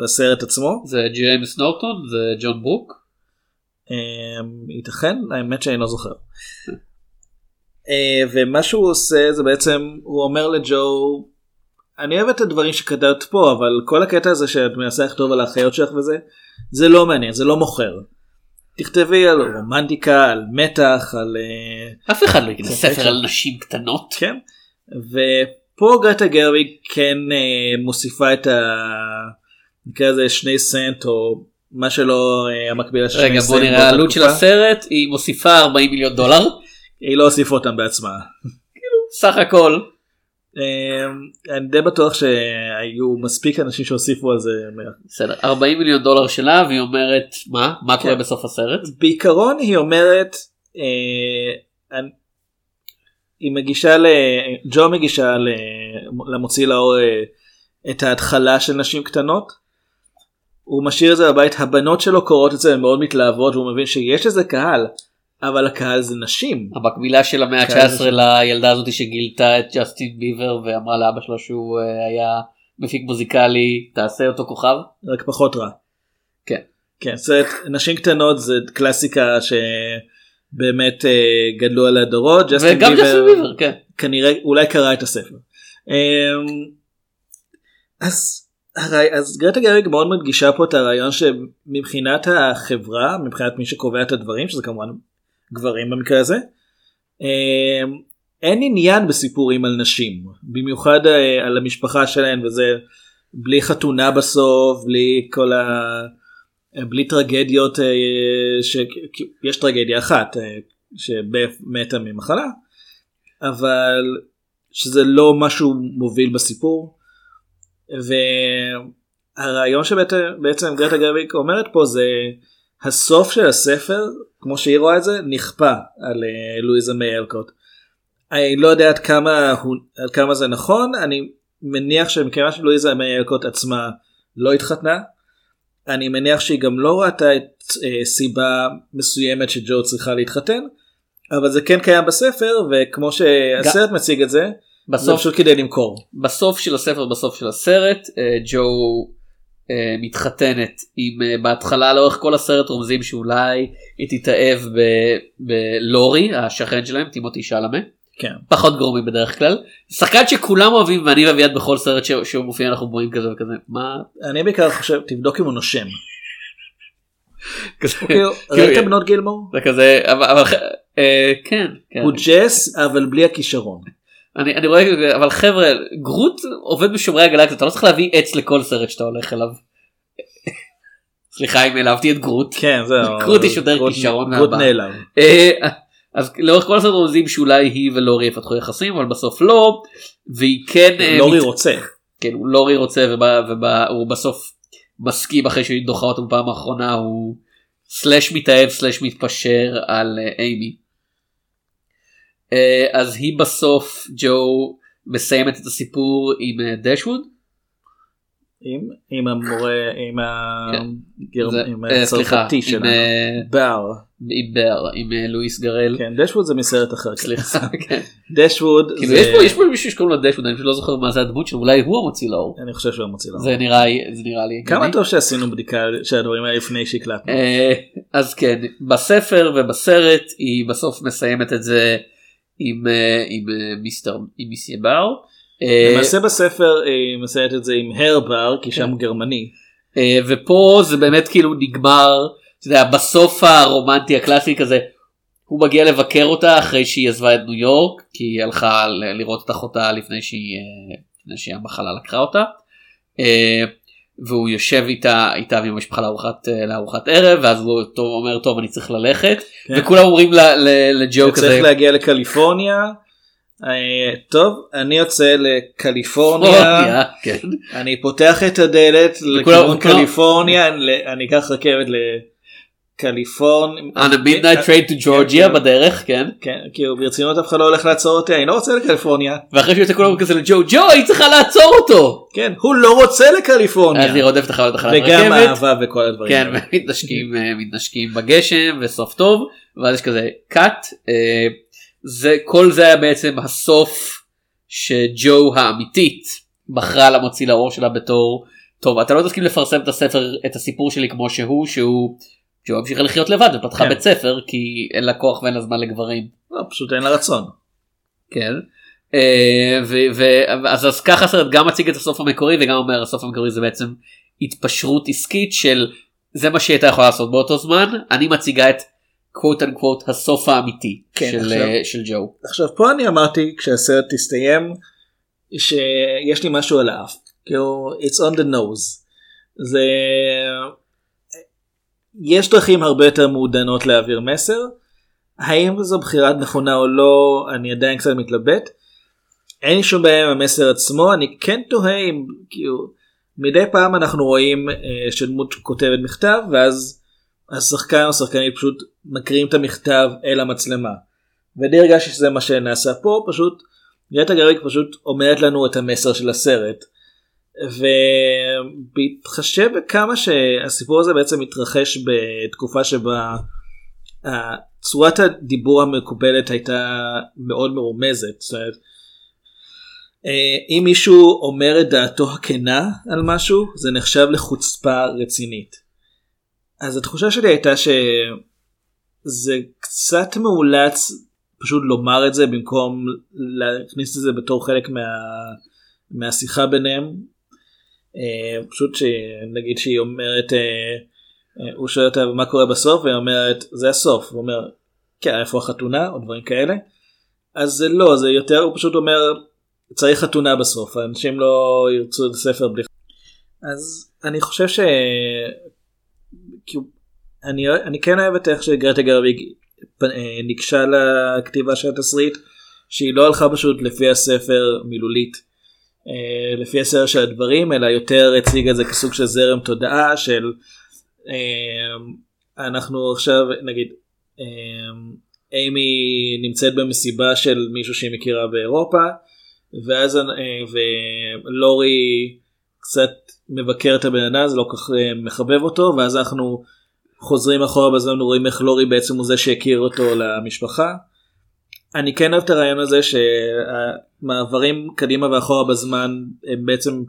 Speaker 2: בסרט עצמו.
Speaker 1: זה ג'יימס נורטון זה ג'ון ברוק.
Speaker 2: אמ, ייתכן, האמת שאני לא זוכר. אה, ומה שהוא עושה זה בעצם הוא אומר לג'ו אני אוהב את הדברים שכתבת פה אבל כל הקטע הזה שאת מנסה לכתוב על האחיות שלך וזה זה לא מעניין זה לא מוכר. תכתבי על רומנטיקה על מתח על אה,
Speaker 1: אף אחד לא יקנה ספר. על נשים קטנות.
Speaker 2: כן ופה גרטה גרוויג כן אה, מוסיפה את ה... נקרא לזה שני סנט או מה שלא אה, המקבילה של
Speaker 1: רגע בוא נראה העלות של. הסרט היא מוסיפה 40 מיליון דולר
Speaker 2: היא לא הוסיפה אותם בעצמה.
Speaker 1: סך הכל.
Speaker 2: אה, אני די בטוח שהיו מספיק אנשים שהוסיפו על זה.
Speaker 1: בסדר 40 מיליון דולר שלה והיא אומרת מה מה קורה
Speaker 2: כן.
Speaker 1: בסוף הסרט.
Speaker 2: בעיקרון היא אומרת אה, היא מגישה ל... ג'ו מגישה. למוציא לאור אה, את ההתחלה של נשים קטנות. הוא משאיר את זה בבית הבנות שלו קוראות את זה הן מאוד מתלהבות והוא מבין שיש לזה קהל אבל הקהל זה נשים.
Speaker 1: המקבילה של המאה
Speaker 2: כן,
Speaker 1: ה-19 לילדה הזאת שגילתה את ג'סטין ביבר ואמרה לאבא שלה שהוא אה, היה מפיק מוזיקלי תעשה אותו כוכב.
Speaker 2: רק פחות רע.
Speaker 1: כן.
Speaker 2: כן, סרט נשים קטנות זה קלאסיקה שבאמת אה, גדלו עליה דורות. ג'סטין
Speaker 1: וגם ג'סטין ביבר כן.
Speaker 2: כנראה אולי קרא את הספר. אמ, אז אז גרטה גרוויג מאוד מדגישה פה את הרעיון שמבחינת החברה, מבחינת מי שקובע את הדברים, שזה כמובן גברים במקרה הזה, אה, אין עניין בסיפורים על נשים, במיוחד אה, על המשפחה שלהן וזה בלי חתונה בסוף, בלי כל ה... בלי טרגדיות, אה, שיש טרגדיה אחת אה, שמתה ממחלה, אבל שזה לא משהו מוביל בסיפור. והרעיון שבעצם גרטה גרביק אומרת פה זה הסוף של הספר כמו שהיא רואה את זה נכפה על אה, לואיזה מיי אלקוט. אני לא יודע עד כמה, הוא, עד כמה זה נכון אני מניח שמכיוון שלואיזה מיי אלקוט עצמה לא התחתנה אני מניח שהיא גם לא ראתה את אה, סיבה מסוימת שג'ו צריכה להתחתן אבל זה כן קיים בספר וכמו שהסרט מציג את זה
Speaker 1: בסוף
Speaker 2: פשוט כדי למכור.
Speaker 1: בסוף של הספר בסוף של הסרט אה, ג'ו אה, מתחתנת עם אה, בהתחלה לאורך כל הסרט רומזים שאולי היא תתאהב בלורי השכן שלהם טימותי שלמה
Speaker 2: כן.
Speaker 1: פחות גרומי בדרך כלל שחקן שכולם אוהבים ואני ואביעד בכל סרט ש- שהוא מופיע אנחנו רואים כזה וכזה מה
Speaker 2: אני בעיקר חושב תבדוק אם הוא נושם.
Speaker 1: כזה
Speaker 2: כאילו,
Speaker 1: כאילו,
Speaker 2: בנות גילמור?
Speaker 1: זה כזה אבל, כן, כן.
Speaker 2: הוא ג'ס אבל בלי הכישרון.
Speaker 1: אני, אני רואה אבל חבר'ה גרוט עובד בשומרי הגלקסיה אתה לא צריך להביא עץ לכל סרט שאתה הולך אליו. סליחה אם העלבתי את גרוט.
Speaker 2: כן זהו.
Speaker 1: גרוט יש יותר כישרון
Speaker 2: גרוט. נעלם.
Speaker 1: אה, אז לאורך כל הסרט רומזים שאולי היא ולורי יפתחו יחסים אבל בסוף לא והיא כן אה,
Speaker 2: לורי
Speaker 1: מת-
Speaker 2: רוצה.
Speaker 1: כן לורי רוצה והוא בסוף מסכים אחרי שהיא דוחה אותו בפעם האחרונה הוא סלאש מתאהב סלאש מתפשר על אה, אימי. אה, אז היא בסוף ג'ו מסיימת את הסיפור עם אה, דשווד.
Speaker 2: עם- עם המורה עם
Speaker 1: כן. אה,
Speaker 2: הצרפתי שלנו. בר.
Speaker 1: עם בר עם לואיס גרל.
Speaker 2: כן דשווד זה מסרט אחר.
Speaker 1: סליחה. כן.
Speaker 2: דשווד
Speaker 1: כאילו
Speaker 2: זה-
Speaker 1: יש פה יש פה מישהו שקוראים לו דשווד אני פשוט לא זוכר מה זה הדמות שלו אולי הוא המוציא לאור.
Speaker 2: אני חושב שהוא מוציא לאור.
Speaker 1: זה נראה זה נראה לי.
Speaker 2: כמה. טוב שעשינו בדיקה של הדברים האלה לפני שהקלטנו.
Speaker 1: אז כן בספר ובסרט היא בסוף מסיימת את זה עם אה, עם אה, מיסטר עם מיסיה בר. אה,
Speaker 2: למעשה בספר היא מסיימת את זה עם הר בר כי
Speaker 1: כן.
Speaker 2: שם הוא גרמני.
Speaker 1: אה, ופה זה באמת כאילו נגמר אתה יודע, בסוף הרומנטי הקלאסי כזה. הוא מגיע לבקר אותה אחרי שהיא עזבה את ניו יורק כי היא הלכה לראות את אחותה לפני שהיא אה, לפני שהמחלה לקחה אותה. והוא יושב איתה איתה ועם המשפחה לארוחת אה, לארוחת ערב ואז הוא טוב, אומר טוב אני צריך ללכת
Speaker 2: כן.
Speaker 1: וכולם אומרים ל- ל- לג'ו כזה
Speaker 2: צריך להגיע לקליפורניה. אה, טוב אני יוצא לקליפורניה.
Speaker 1: כן.
Speaker 2: אני פותח את הדלת לכיוון קליפורניה אני- אני אקח רכבת לקליפורניה.
Speaker 1: on a midnight train to Georgia
Speaker 2: כן.
Speaker 1: בדרך כן
Speaker 2: כן כאילו ברצינות אף אחד לא הולך לעצור אותי אני לא רוצה לקליפורניה.
Speaker 1: ואחרי שהוא יוצא כולם כזה לג'ו ג'ו היא צריכה לעצור אותו
Speaker 2: כן הוא לא רוצה לקליפורניה.
Speaker 1: אז היא רודפת אחריו לתחנת
Speaker 2: וגם
Speaker 1: רכבת
Speaker 2: אהבה וכל הדברים
Speaker 1: כן. ומתנשקים אה, מתנשקים בגשם וסוף טוב ואז יש כזה קאט אה, זה כל זה היה בעצם הסוף שג'ו האמיתית בחרה למוציא לאור שלה בתור טוב אתה לא תסכים לפרסם את הספר את הסיפור שלי כמו שהוא שהוא. ג'ו המשיכה לחיות לבד ופתחה
Speaker 2: כן.
Speaker 1: בית ספר כי אין לה כוח ואין לה זמן לגברים.
Speaker 2: לא, פשוט אין לה רצון.
Speaker 1: כן. אה, ו- ו- אז אז ככה הסרט גם מציג את הסוף המקורי וגם אומר הסוף המקורי זה בעצם התפשרות עסקית של זה מה שהיא הייתה יכולה לעשות באותו זמן אני מציגה את קוואט אנקוואט הסוף האמיתי
Speaker 2: כן,
Speaker 1: של,
Speaker 2: עכשיו-
Speaker 1: אה, של ג'ו.
Speaker 2: עכשיו פה אני אמרתי כשהסרט תסתיים שיש לי משהו על האף כאילו it's on the nose זה יש דרכים הרבה יותר מעודנות להעביר מסר האם זו בחירה נכונה או לא אני עדיין קצת מתלבט. אין לי שום בעיה עם המסר עצמו אני כן תוהה אם כאילו מדי פעם אנחנו רואים אה, שדמות כותבת מכתב ואז השחקן או שחקנית פשוט מקריאים את המכתב אל המצלמה. ודי הרגשתי שזה מה שנעשה פה פשוט גרטה גריג פשוט אומרת לנו את המסר של הסרט. ובהתחשב בכמה שהסיפור הזה בעצם מתרחש בתקופה שבה אה, צורת הדיבור המקובלת הייתה מאוד מרומזת. זאת אומרת, אה, אם מישהו אומר את דעתו הכנה על משהו זה נחשב לחוצפה רצינית. אז התחושה שלי הייתה שזה קצת מאולץ פשוט לומר את זה במקום להכניס את זה בתור חלק מה, מהשיחה ביניהם. אה, פשוט שנגיד שהיא אומרת, אה, אה, הוא שואל אותה מה קורה בסוף? והיא אומרת זה הסוף, הוא אומר כן איפה החתונה? או דברים כאלה, אז זה לא זה יותר הוא פשוט אומר צריך חתונה בסוף האנשים לא ירצו את הספר בלי אז אני חושב ש... אני, אני כן אוהב את איך שגרטה גרביג ניגשה לכתיבה של התסריט שהיא לא הלכה פשוט לפי הספר מילולית לפי הסדר של הדברים אלא יותר הציגה את זה כסוג של זרם תודעה של אה, אנחנו עכשיו נגיד אה, אימי נמצאת במסיבה של מישהו שהיא מכירה באירופה ואז אה, ולורי קצת מבקר את הבן אדם זה לא כך אה, מחבב אותו ואז אנחנו חוזרים אחורה בזמן רואים איך לורי בעצם הוא זה שהכיר אותו למשפחה. אני כן אוהב את הרעיון הזה שהמעברים קדימה ואחורה בזמן הם בעצם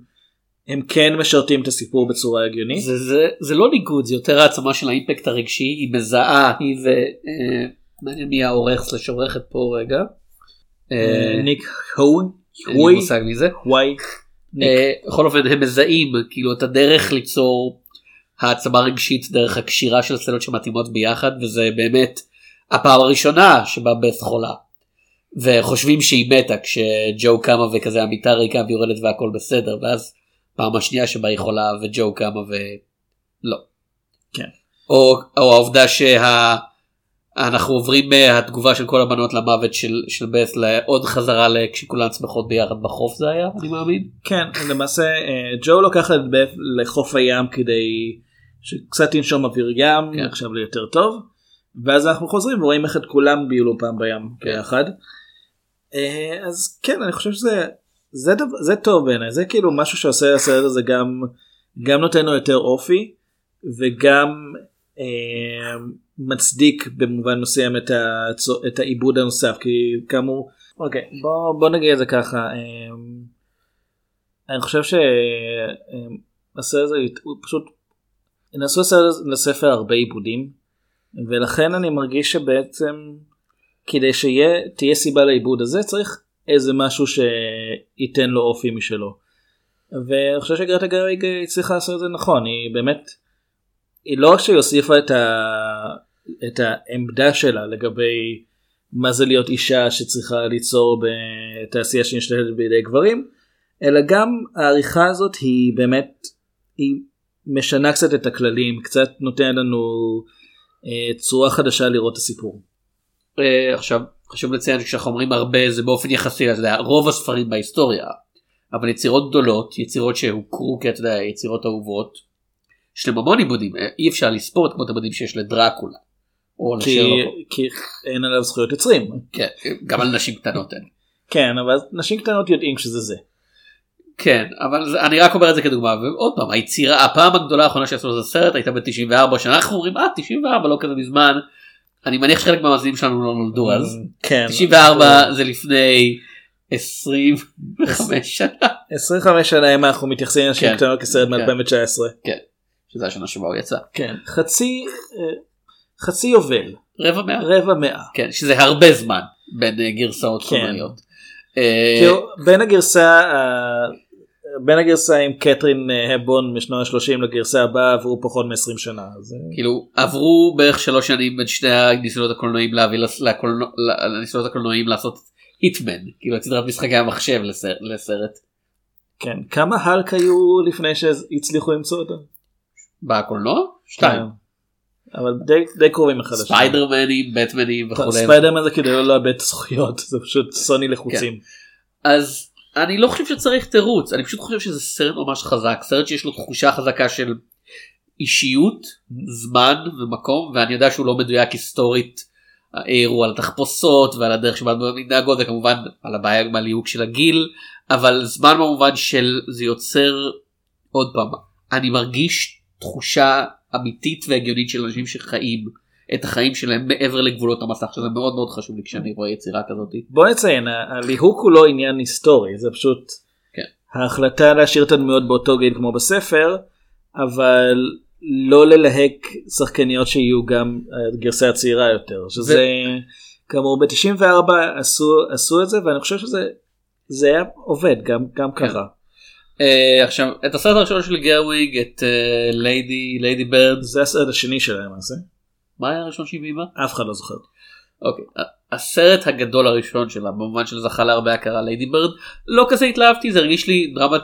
Speaker 2: הם כן משרתים את הסיפור בצורה הגיונית.
Speaker 1: זה, זה, זה לא ניגוד זה יותר העצמה של האימפקט הרגשי היא מזהה היא ו... אה, מעניין מי העורך סלש עורכת פה רגע. אה,
Speaker 2: ניק הווי.
Speaker 1: אין לי מושג מי זה.
Speaker 2: וואי.
Speaker 1: אה, בכל אופן הם מזהים כאילו את הדרך ליצור העצמה רגשית דרך הקשירה של סצנות שמתאימות ביחד וזה באמת הפעם הראשונה שבה בת חולה. וחושבים שהיא מתה כשג'ו קמה וכזה המיטה ריקה ויורדת והכל בסדר ואז פעם השנייה שבה היא חולה וג'ו קמה ולא.
Speaker 2: כן.
Speaker 1: או, או העובדה שאנחנו עוברים מהתגובה של כל הבנות למוות של, של בס לעוד חזרה כשכולן שמחות ביחד בחוף זה היה אני מאמין.
Speaker 2: כן למעשה אה, ג'ו לוקח את בף לחוף הים כדי שקצת תנשום אוויר ים
Speaker 1: כן.
Speaker 2: עכשיו ליותר טוב ואז אנחנו חוזרים ורואים איך את כולם ביולו פעם בים
Speaker 1: כן.
Speaker 2: ביחד. אה, אז כן אני חושב שזה זה, דבר, זה טוב בעיניי זה כאילו משהו שעושה לסרט הזה גם גם נותן לו יותר אופי וגם אה, מצדיק במובן מסוים את, את העיבוד הנוסף כי כאמור אוקיי בוא, בוא נגיד את זה ככה אה, אני חושב שהסרט הזה הוא פשוט נעשו לספר הרבה עיבודים ולכן אני מרגיש שבעצם כדי שתהיה סיבה לעיבוד הזה צריך איזה משהו שייתן לו אופי משלו. ואני חושב שגרטה גרוויג הצליחה לעשות את זה נכון היא באמת היא לא רק שהיא הוסיפה את, ה, את העמדה שלה לגבי מה זה להיות אישה שצריכה ליצור בתעשייה שנשתלטת בידי גברים אלא גם העריכה הזאת היא באמת היא משנה קצת את הכללים קצת נותן לנו אה, צורה חדשה לראות את הסיפור.
Speaker 1: אה, עכשיו חשוב לציין שכשאנחנו אומרים הרבה זה באופן יחסי אתה יודע, רוב הספרים בהיסטוריה אבל יצירות גדולות יצירות שהוכרו כאתה יודע, יצירות אהובות יש להם המון עיבודים אה, אי אפשר לספור את כמות העיבודים שיש לדרקולה. או
Speaker 2: כי. כי אין עליו זכויות יוצרים.
Speaker 1: כן, גם על נשים קטנות אין.
Speaker 2: כן אבל נשים קטנות יודעים שזה זה.
Speaker 1: כן אבל אני רק אומר את זה כדוגמה ועוד פעם היצירה הפעם הגדולה האחרונה שעשו לזה סרט הייתה ב-94 שאנחנו אומרים אה 94 לא כזה מזמן. אני מניח שחלק מהמאזינים שלנו לא נולדו אז.
Speaker 2: כן.
Speaker 1: 94 זה לפני 25 שנה.
Speaker 2: 25 שנה אם אנחנו מתייחסים לנשים
Speaker 1: כן.
Speaker 2: קטנות כסרט
Speaker 1: כן.
Speaker 2: מ-2019.
Speaker 1: כן. שזה השנה שבה הוא יצא.
Speaker 2: כן. חצי אה, חצי יובל.
Speaker 1: רבע מאה.
Speaker 2: רבע מאה.
Speaker 1: כן שזה הרבה זמן בין אה, גרסאות
Speaker 2: כן.
Speaker 1: קולנועיות. אה,
Speaker 2: בין הגרסה בין הגרסה עם קתרין אה, הבון משנות ה-30 לגרסה הבאה עברו פחות מ-20 שנה. אז, אה,
Speaker 1: כאילו עברו בערך שלוש שנים בין שני הניסיונות הקולנועיים להביא לקולנוע- לניסיונות הקולנועיים לעשות היטמן כאילו את סדרת משחקי המחשב לסרט. לסרט.
Speaker 2: כן. כמה האלק היו לפני שהצליחו למצוא אותם?
Speaker 1: בקולנוע? שתיים.
Speaker 2: כן. אבל די, די קרובים אחד לשני.
Speaker 1: ספיידרמנים, בטמנים וכולי.
Speaker 2: ספיידרמן זה כדי לא לאבד את הזכויות זה פשוט סוני לחוצים.
Speaker 1: אז אני לא חושב שצריך תירוץ אני פשוט חושב שזה סרט ממש חזק סרט שיש לו תחושה חזקה של אישיות זמן ומקום ואני יודע שהוא לא מדויק היסטורית. העיר הוא על התחפושות ועל הדרך שבה מתנהגות וכמובן על הבעיה עם הליהוק של הגיל אבל זמן במובן של זה יוצר עוד פעם אני מרגיש תחושה אמיתית והגיונית של אנשים שחיים את החיים שלהם מעבר לגבולות המסך שזה מאוד מאוד חשוב לי כשאני רואה יצירה כזאת.
Speaker 2: בוא נציין הליהוק הוא לא עניין היסטורי זה פשוט
Speaker 1: כן.
Speaker 2: ההחלטה להשאיר את הדמויות באותו גיל כמו בספר אבל לא ללהק שחקניות שיהיו גם הגרסה הצעירה יותר שזה כאמור ב-94 עשו עשו את זה ואני חושב שזה זה היה עובד גם גם
Speaker 1: כן.
Speaker 2: קרה.
Speaker 1: אה, עכשיו את הסרט הראשון של גרוויג את אה, ליידי ליידי ברד
Speaker 2: זה הסרט השני שלהם למעשה.
Speaker 1: מה היה הראשון שהיא ביימה?
Speaker 2: אף אחד לא זוכר.
Speaker 1: אוקיי הסרט הגדול הראשון שלה במובן של זכה להרבה הכרה ליידי ברד לא כזה התלהבתי זה הרגיש לי דרמת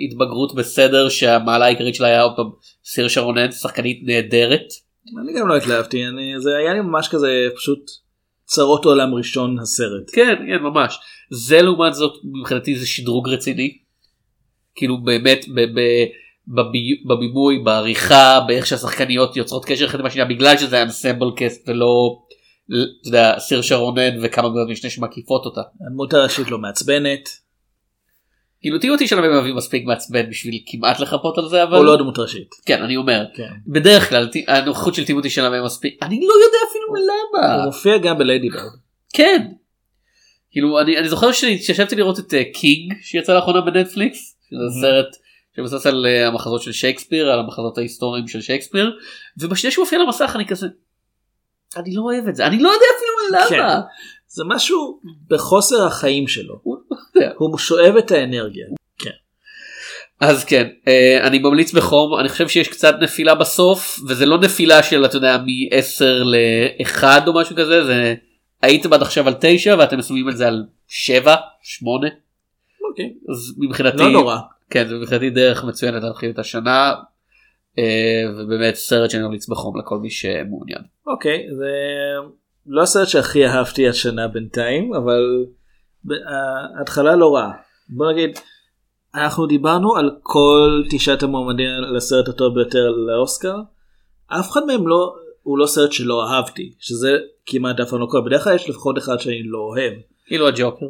Speaker 1: התבגרות בסדר שהמעלה העיקרית שלה היה עוד פעם סיר שרונן שחקנית נהדרת.
Speaker 2: אני גם לא התלהבתי אני זה היה לי ממש כזה פשוט צרות עולם ראשון הסרט.
Speaker 1: כן כן ממש זה לעומת זאת מבחינתי זה שדרוג רציני. כאילו באמת ב- ב- בבי- בבימוי בעריכה באיך שהשחקניות יוצרות קשר אחת עם השנייה בגלל שזה אנסמבל קאסט ולא אתה יודע, סירשה רונן וכמה דמויות משנה שמקיפות אותה.
Speaker 2: הדמות הראשית לא מעצבנת.
Speaker 1: כאילו טימותי שאלאמה מביא מספיק מעצבן בשביל כמעט לחפות על זה אבל
Speaker 2: הוא לא דמות ראשית.
Speaker 1: כן אני אומר
Speaker 2: כן.
Speaker 1: בדרך כלל הנוכחות של טימותי שאלאמה מספיק אני לא יודע אפילו למה
Speaker 2: הוא מופיע גם ב Lady Bird.
Speaker 1: כן. כאילו אני, אני זוכר שישבתי לראות את אה, King שיצא לאחרונה בנטפליקס שזה סרט שמבוסס על אה, המחזות של שייקספיר על המחזות ההיסטוריים של שייקספיר ובשנייה שהוא מופיע על המסך אני כזה. אני לא אוהב את זה אני לא יודע אפילו
Speaker 2: כן.
Speaker 1: למה.
Speaker 2: זה משהו בחוסר החיים שלו.
Speaker 1: הוא לא
Speaker 2: שואב את האנרגיה.
Speaker 1: אז כן אה, אני ממליץ בחום אני חושב שיש קצת נפילה בסוף וזה לא נפילה של אתה יודע מ-10 ל-1 או משהו כזה זה הייתם עד עכשיו על 9 ואתם מסיימים את זה על 7 8
Speaker 2: אוקיי.
Speaker 1: אז מבחינתי
Speaker 2: לא נורא.
Speaker 1: כן זה מבחינתי דרך מצוינת להתחיל את השנה אה, ובאמת סרט שאני ממליץ בחום לכל מי שמעוניין.
Speaker 2: אוקיי זה לא הסרט שהכי אהבתי השנה בינתיים אבל ב- ההתחלה לא רעה. בוא נגיד אנחנו דיברנו על כל תשעת המועמדים לסרט הטוב ביותר לאוסקר. אף אחד מהם לא הוא לא סרט שלא אהבתי שזה כמעט אף פעם לא קורה בדרך כלל יש לפחות אחד שאני לא אוהב.
Speaker 1: כאילו הג'וקר.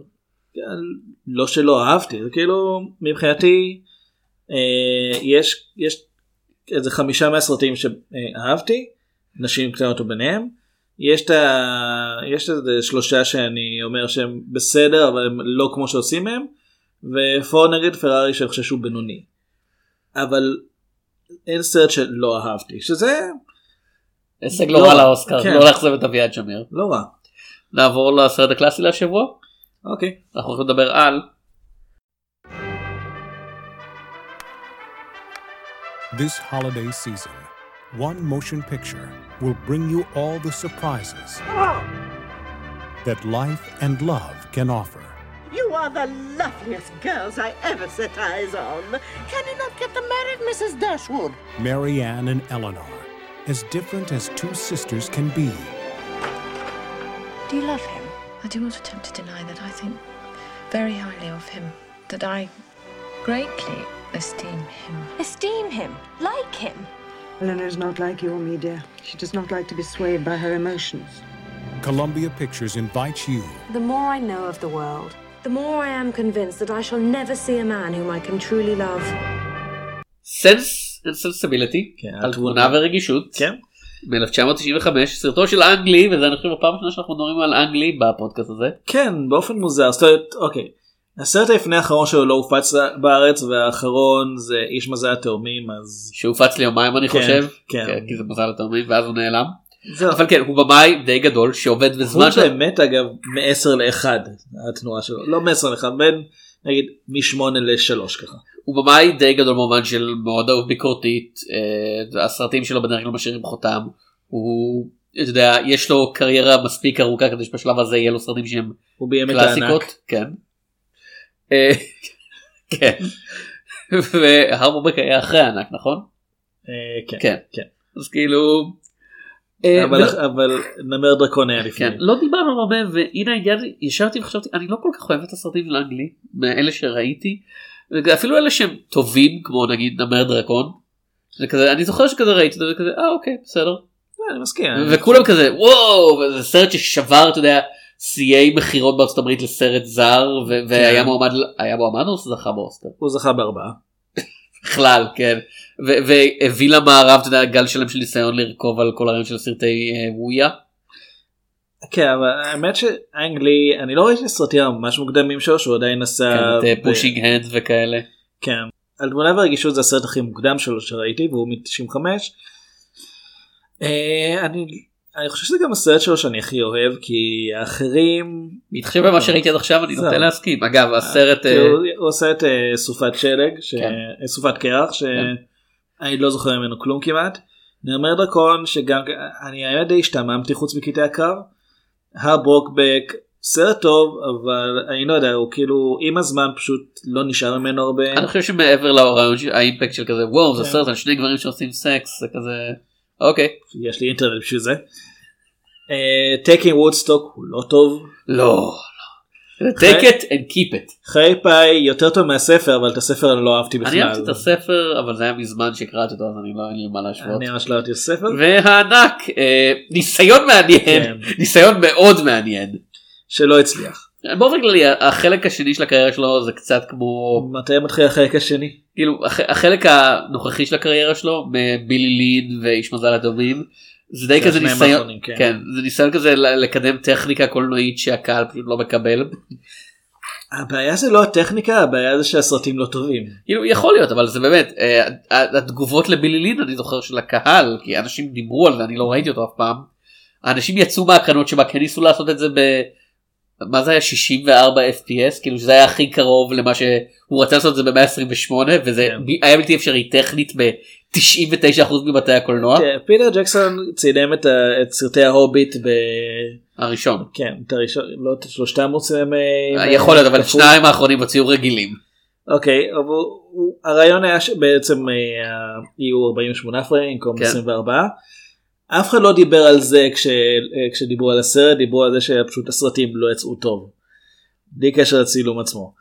Speaker 2: לא שלא אהבתי זה כאילו מבחינתי אה, יש יש איזה חמישה מהסרטים שאהבתי נשים קטנות וביניהם יש את ה... יש איזה שלושה שאני אומר שהם בסדר אבל הם לא כמו שעושים מהם ופור נגד פרארי שאני חושב שהוא בינוני אבל אין סרט שלא אהבתי שזה
Speaker 1: הישג
Speaker 2: לא
Speaker 1: לא רע
Speaker 2: רע,
Speaker 1: לאוסקר
Speaker 2: כן.
Speaker 1: לא לאכזב את אביעד שמיר.
Speaker 2: לא רע.
Speaker 1: נעבור לסרט הקלאסי להשבוע
Speaker 2: אוקיי.
Speaker 1: אנחנו הולכים לדבר על
Speaker 9: This holiday season, one motion picture will bring you all the surprises that life and love can offer.
Speaker 10: You are the loveliest girls I ever set eyes on. Can you not get them married, Mrs. Dashwood?
Speaker 9: Marianne and Eleanor, as different as two sisters can be,
Speaker 6: Do you love him? I do not attempt to deny that I think very highly of him, that I greatly esteem him.
Speaker 5: Esteem him, like him.
Speaker 10: Eleanor's not like you or me, dear. She does not like to be swayed by her emotions.
Speaker 9: Columbia Pictures invites you
Speaker 5: The more I know of the world, the more I am convinced that I shall never see a man whom I can truly love.
Speaker 1: סנס סנסיביליטי
Speaker 2: כן,
Speaker 1: על
Speaker 2: על
Speaker 1: תמונה ורגישות
Speaker 2: כן.
Speaker 1: מ-1995 סרטו של אנגלי וזה אני חושב הפעם הראשונה שאנחנו מדברים על אנגלי בפודקאסט הזה
Speaker 2: כן באופן מוזר זאת אומרת אוקיי. הסרט לפני האחרון שלו לא הופץ בארץ והאחרון זה איש מזל התאומים אז
Speaker 1: שהופץ ליומיים אני
Speaker 2: כן,
Speaker 1: חושב
Speaker 2: כן.
Speaker 1: כי זה מזל התאומים ואז הוא נעלם
Speaker 2: זהו.
Speaker 1: אבל כן הוא במאי די גדול שעובד
Speaker 2: הוא
Speaker 1: בזמן של
Speaker 2: באמת אגב מ-10 ל-1 התנועה שלו לא מ-10 ל-1 בין נגיד מ-8 ל-3 ככה.
Speaker 1: הוא במאי די גדול במובן של מאוד אהוב ביקורתית אה, הסרטים שלו בדרך כלל משאירים חותם הוא אתה יודע יש לו קריירה מספיק ארוכה כדי שבשלב הזה יהיה לו סרטים שהם קלאסיקות. כן. אה, כן. והרבורבק היה אחרי הענק נכון?
Speaker 2: אה, כן.
Speaker 1: כן.
Speaker 2: כן.
Speaker 1: אז כאילו.
Speaker 2: אבל- נמר דרקון היה לפני.
Speaker 1: כן, לא דיברנו הרבה והנה ישבתי וחשבתי אני לא כל כך אוהב את הסרטים של אנגלי מאלה שראיתי אפילו אלה שהם טובים כמו נגיד נמר דרקון. זה כזה אני זוכר שכזה ראיתי את זה וכזה אה אוקיי בסדר
Speaker 2: אני מסכים.
Speaker 1: וכולם כזה וואו וזה סרט ששבר אתה יודע שיאי מכירות בארצות הברית לסרט זר ו- והיה מועמד היה מועמד או זכה באוסקר
Speaker 2: הוא זכה בארבעה.
Speaker 1: בכלל כן והביא למערב אתה יודע גל שלם של ניסיון לרכוב על כל הרעיון של סרטי אה, וויה.
Speaker 2: כן אבל האמת שאנגלי אני לא ראיתי סרטים ממש מוקדמים שלו שהוא עדיין עשה.
Speaker 1: כן, פושינג הנד וכאלה.
Speaker 2: כן. על תמונה ורגישות זה הסרט הכי מוקדם שלו שראיתי והוא מ-95. אה, אני אני חושב שזה גם הסרט שלו שאני הכי אוהב כי האחרים
Speaker 1: מתחשב במה שראיתי עד עכשיו אני נוטה. להסכים אגב הסרט
Speaker 2: כאילו,
Speaker 1: אה,
Speaker 2: הוא עושה את אה, סופת שלג,
Speaker 1: כן.
Speaker 2: אה, סופת קרח שאני לא זוכר ממנו כלום כמעט. נמר דרקון שגם אני האמת די השתעממתי חוץ מקטעי הקרב. הברוקבק סרט טוב אבל אני לא יודע הוא כאילו עם הזמן פשוט לא נשאר ממנו הרבה.
Speaker 1: אני חושב שמעבר לרעיון האימפקט של כזה וואו זה
Speaker 2: כן.
Speaker 1: סרט על שני גברים שעושים סקס זה כזה אוקיי
Speaker 2: יש לי אינטרנט בשביל זה. Taking Woodstock הוא לא טוב.
Speaker 1: לא take it and keep it
Speaker 2: חיי פאי יותר טוב מהספר אבל את הספר אני לא אהבתי בכלל.
Speaker 1: אני אהבתי את הספר אבל זה היה מזמן שקראתי אותו אז אני לא אין לי מה להשוות
Speaker 2: אני ממש לא אהבתי את הספר.
Speaker 1: והענק אה, ניסיון מעניין
Speaker 2: כן.
Speaker 1: ניסיון מאוד מעניין.
Speaker 2: שלא הצליח.
Speaker 1: באופן כללי החלק השני של הקריירה שלו זה קצת כמו
Speaker 2: מתי מתחיל החלק השני?
Speaker 1: כאילו הח- החלק הנוכחי של הקריירה שלו בילי לין ואיש מזל הדומים זה די
Speaker 2: זה
Speaker 1: כזה ניסיון
Speaker 2: האחרונים, כן.
Speaker 1: כן זה ניסיון כזה לקדם טכניקה קולנועית שהקהל פשוט לא מקבל
Speaker 2: הבעיה זה לא הטכניקה הבעיה זה שהסרטים לא טובים.
Speaker 1: כאילו יכול להיות אבל זה באמת אה, התגובות לבילי לין אני זוכר של הקהל כי אנשים דיברו על זה אני לא ראיתי אותו אף פעם. האנשים יצאו מהקרנות שבה כן ניסו לעשות את זה ב... מה זה היה 64 fps כאילו שזה היה הכי קרוב למה שהוא רצה לעשות את זה ב-128 וזה
Speaker 2: כן.
Speaker 1: ב- היה בלתי אפשרי טכנית ב-99% מבתי הקולנוע
Speaker 2: כן, פיטר ג'קסון צילם את ה- את סרטי ההוביט ב...
Speaker 1: הראשון
Speaker 2: כן, את הראשון, לא את שלושתם הוא צילם. אה,
Speaker 1: יכול להיות אבל. שניים האחרונים הוציאו רגילים
Speaker 2: אוקיי, אבל הרעיון היה שבעצם אה, יהיו 48 פריים במקום
Speaker 1: כן.
Speaker 2: 24. אף אחד לא דיבר על זה כש, אה, כשדיברו על הסרט, דיברו על זה שפשוט הסרטים לא יצאו טוב. בלי קשר לצילום עצמו.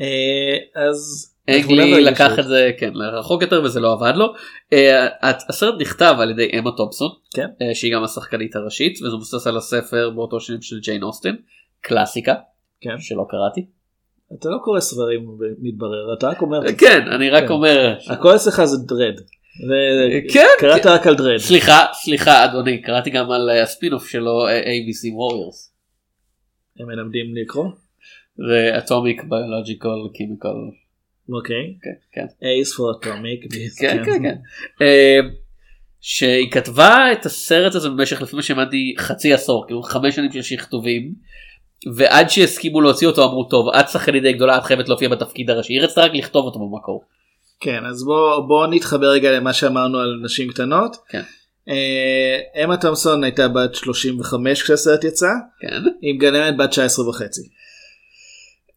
Speaker 2: אה, אז...
Speaker 1: אנגלי לקח
Speaker 2: את
Speaker 1: את זה כן לרחוק יותר וזה לא עבד לו. אה, הסרט נכתב על ידי אמה תומפסון
Speaker 2: כן.
Speaker 1: שהיא גם השחקנית הראשית וזה מבוסס על הספר באותו שנים של ג'יין אוסטן קלאסיקה
Speaker 2: כן.
Speaker 1: שלא קראתי.
Speaker 2: אתה לא קורא ספרים מתברר, אתה רק אומר...
Speaker 1: כן אני רק
Speaker 2: כן.
Speaker 1: אומר
Speaker 2: הכל אצלך זה דרד.
Speaker 1: כן,
Speaker 2: קראת
Speaker 1: כן.
Speaker 2: רק על דרד.
Speaker 1: סליחה סליחה אדוני קראתי גם על אה, הספינוף שלו אה, ABC Warriors.
Speaker 2: הם מלמדים לקרוא?
Speaker 1: זה אטומיק ביולוג'יקל קימיקל.
Speaker 2: אוקיי.
Speaker 1: כן כן.
Speaker 2: אייס פור אטומיק.
Speaker 1: כן כן כן. אה, שהיא כתבה את הסרט הזה במשך לפי מה שהבנתי חצי עשור כאילו חמש שנים של שכתובים. ועד שהסכימו להוציא אותו אמרו טוב את שחקנית די גדולה את חייבת להופיע בתפקיד הראשי היא רצתה רק לכתוב אותו במקור.
Speaker 2: כן אז בוא בוא נתחבר רגע למה שאמרנו על נשים קטנות.
Speaker 1: כן.
Speaker 2: אה, אמה תומסון הייתה בת 35 כשהסרט יצא.
Speaker 1: כן.
Speaker 2: עם מגלמת בת 19 וחצי.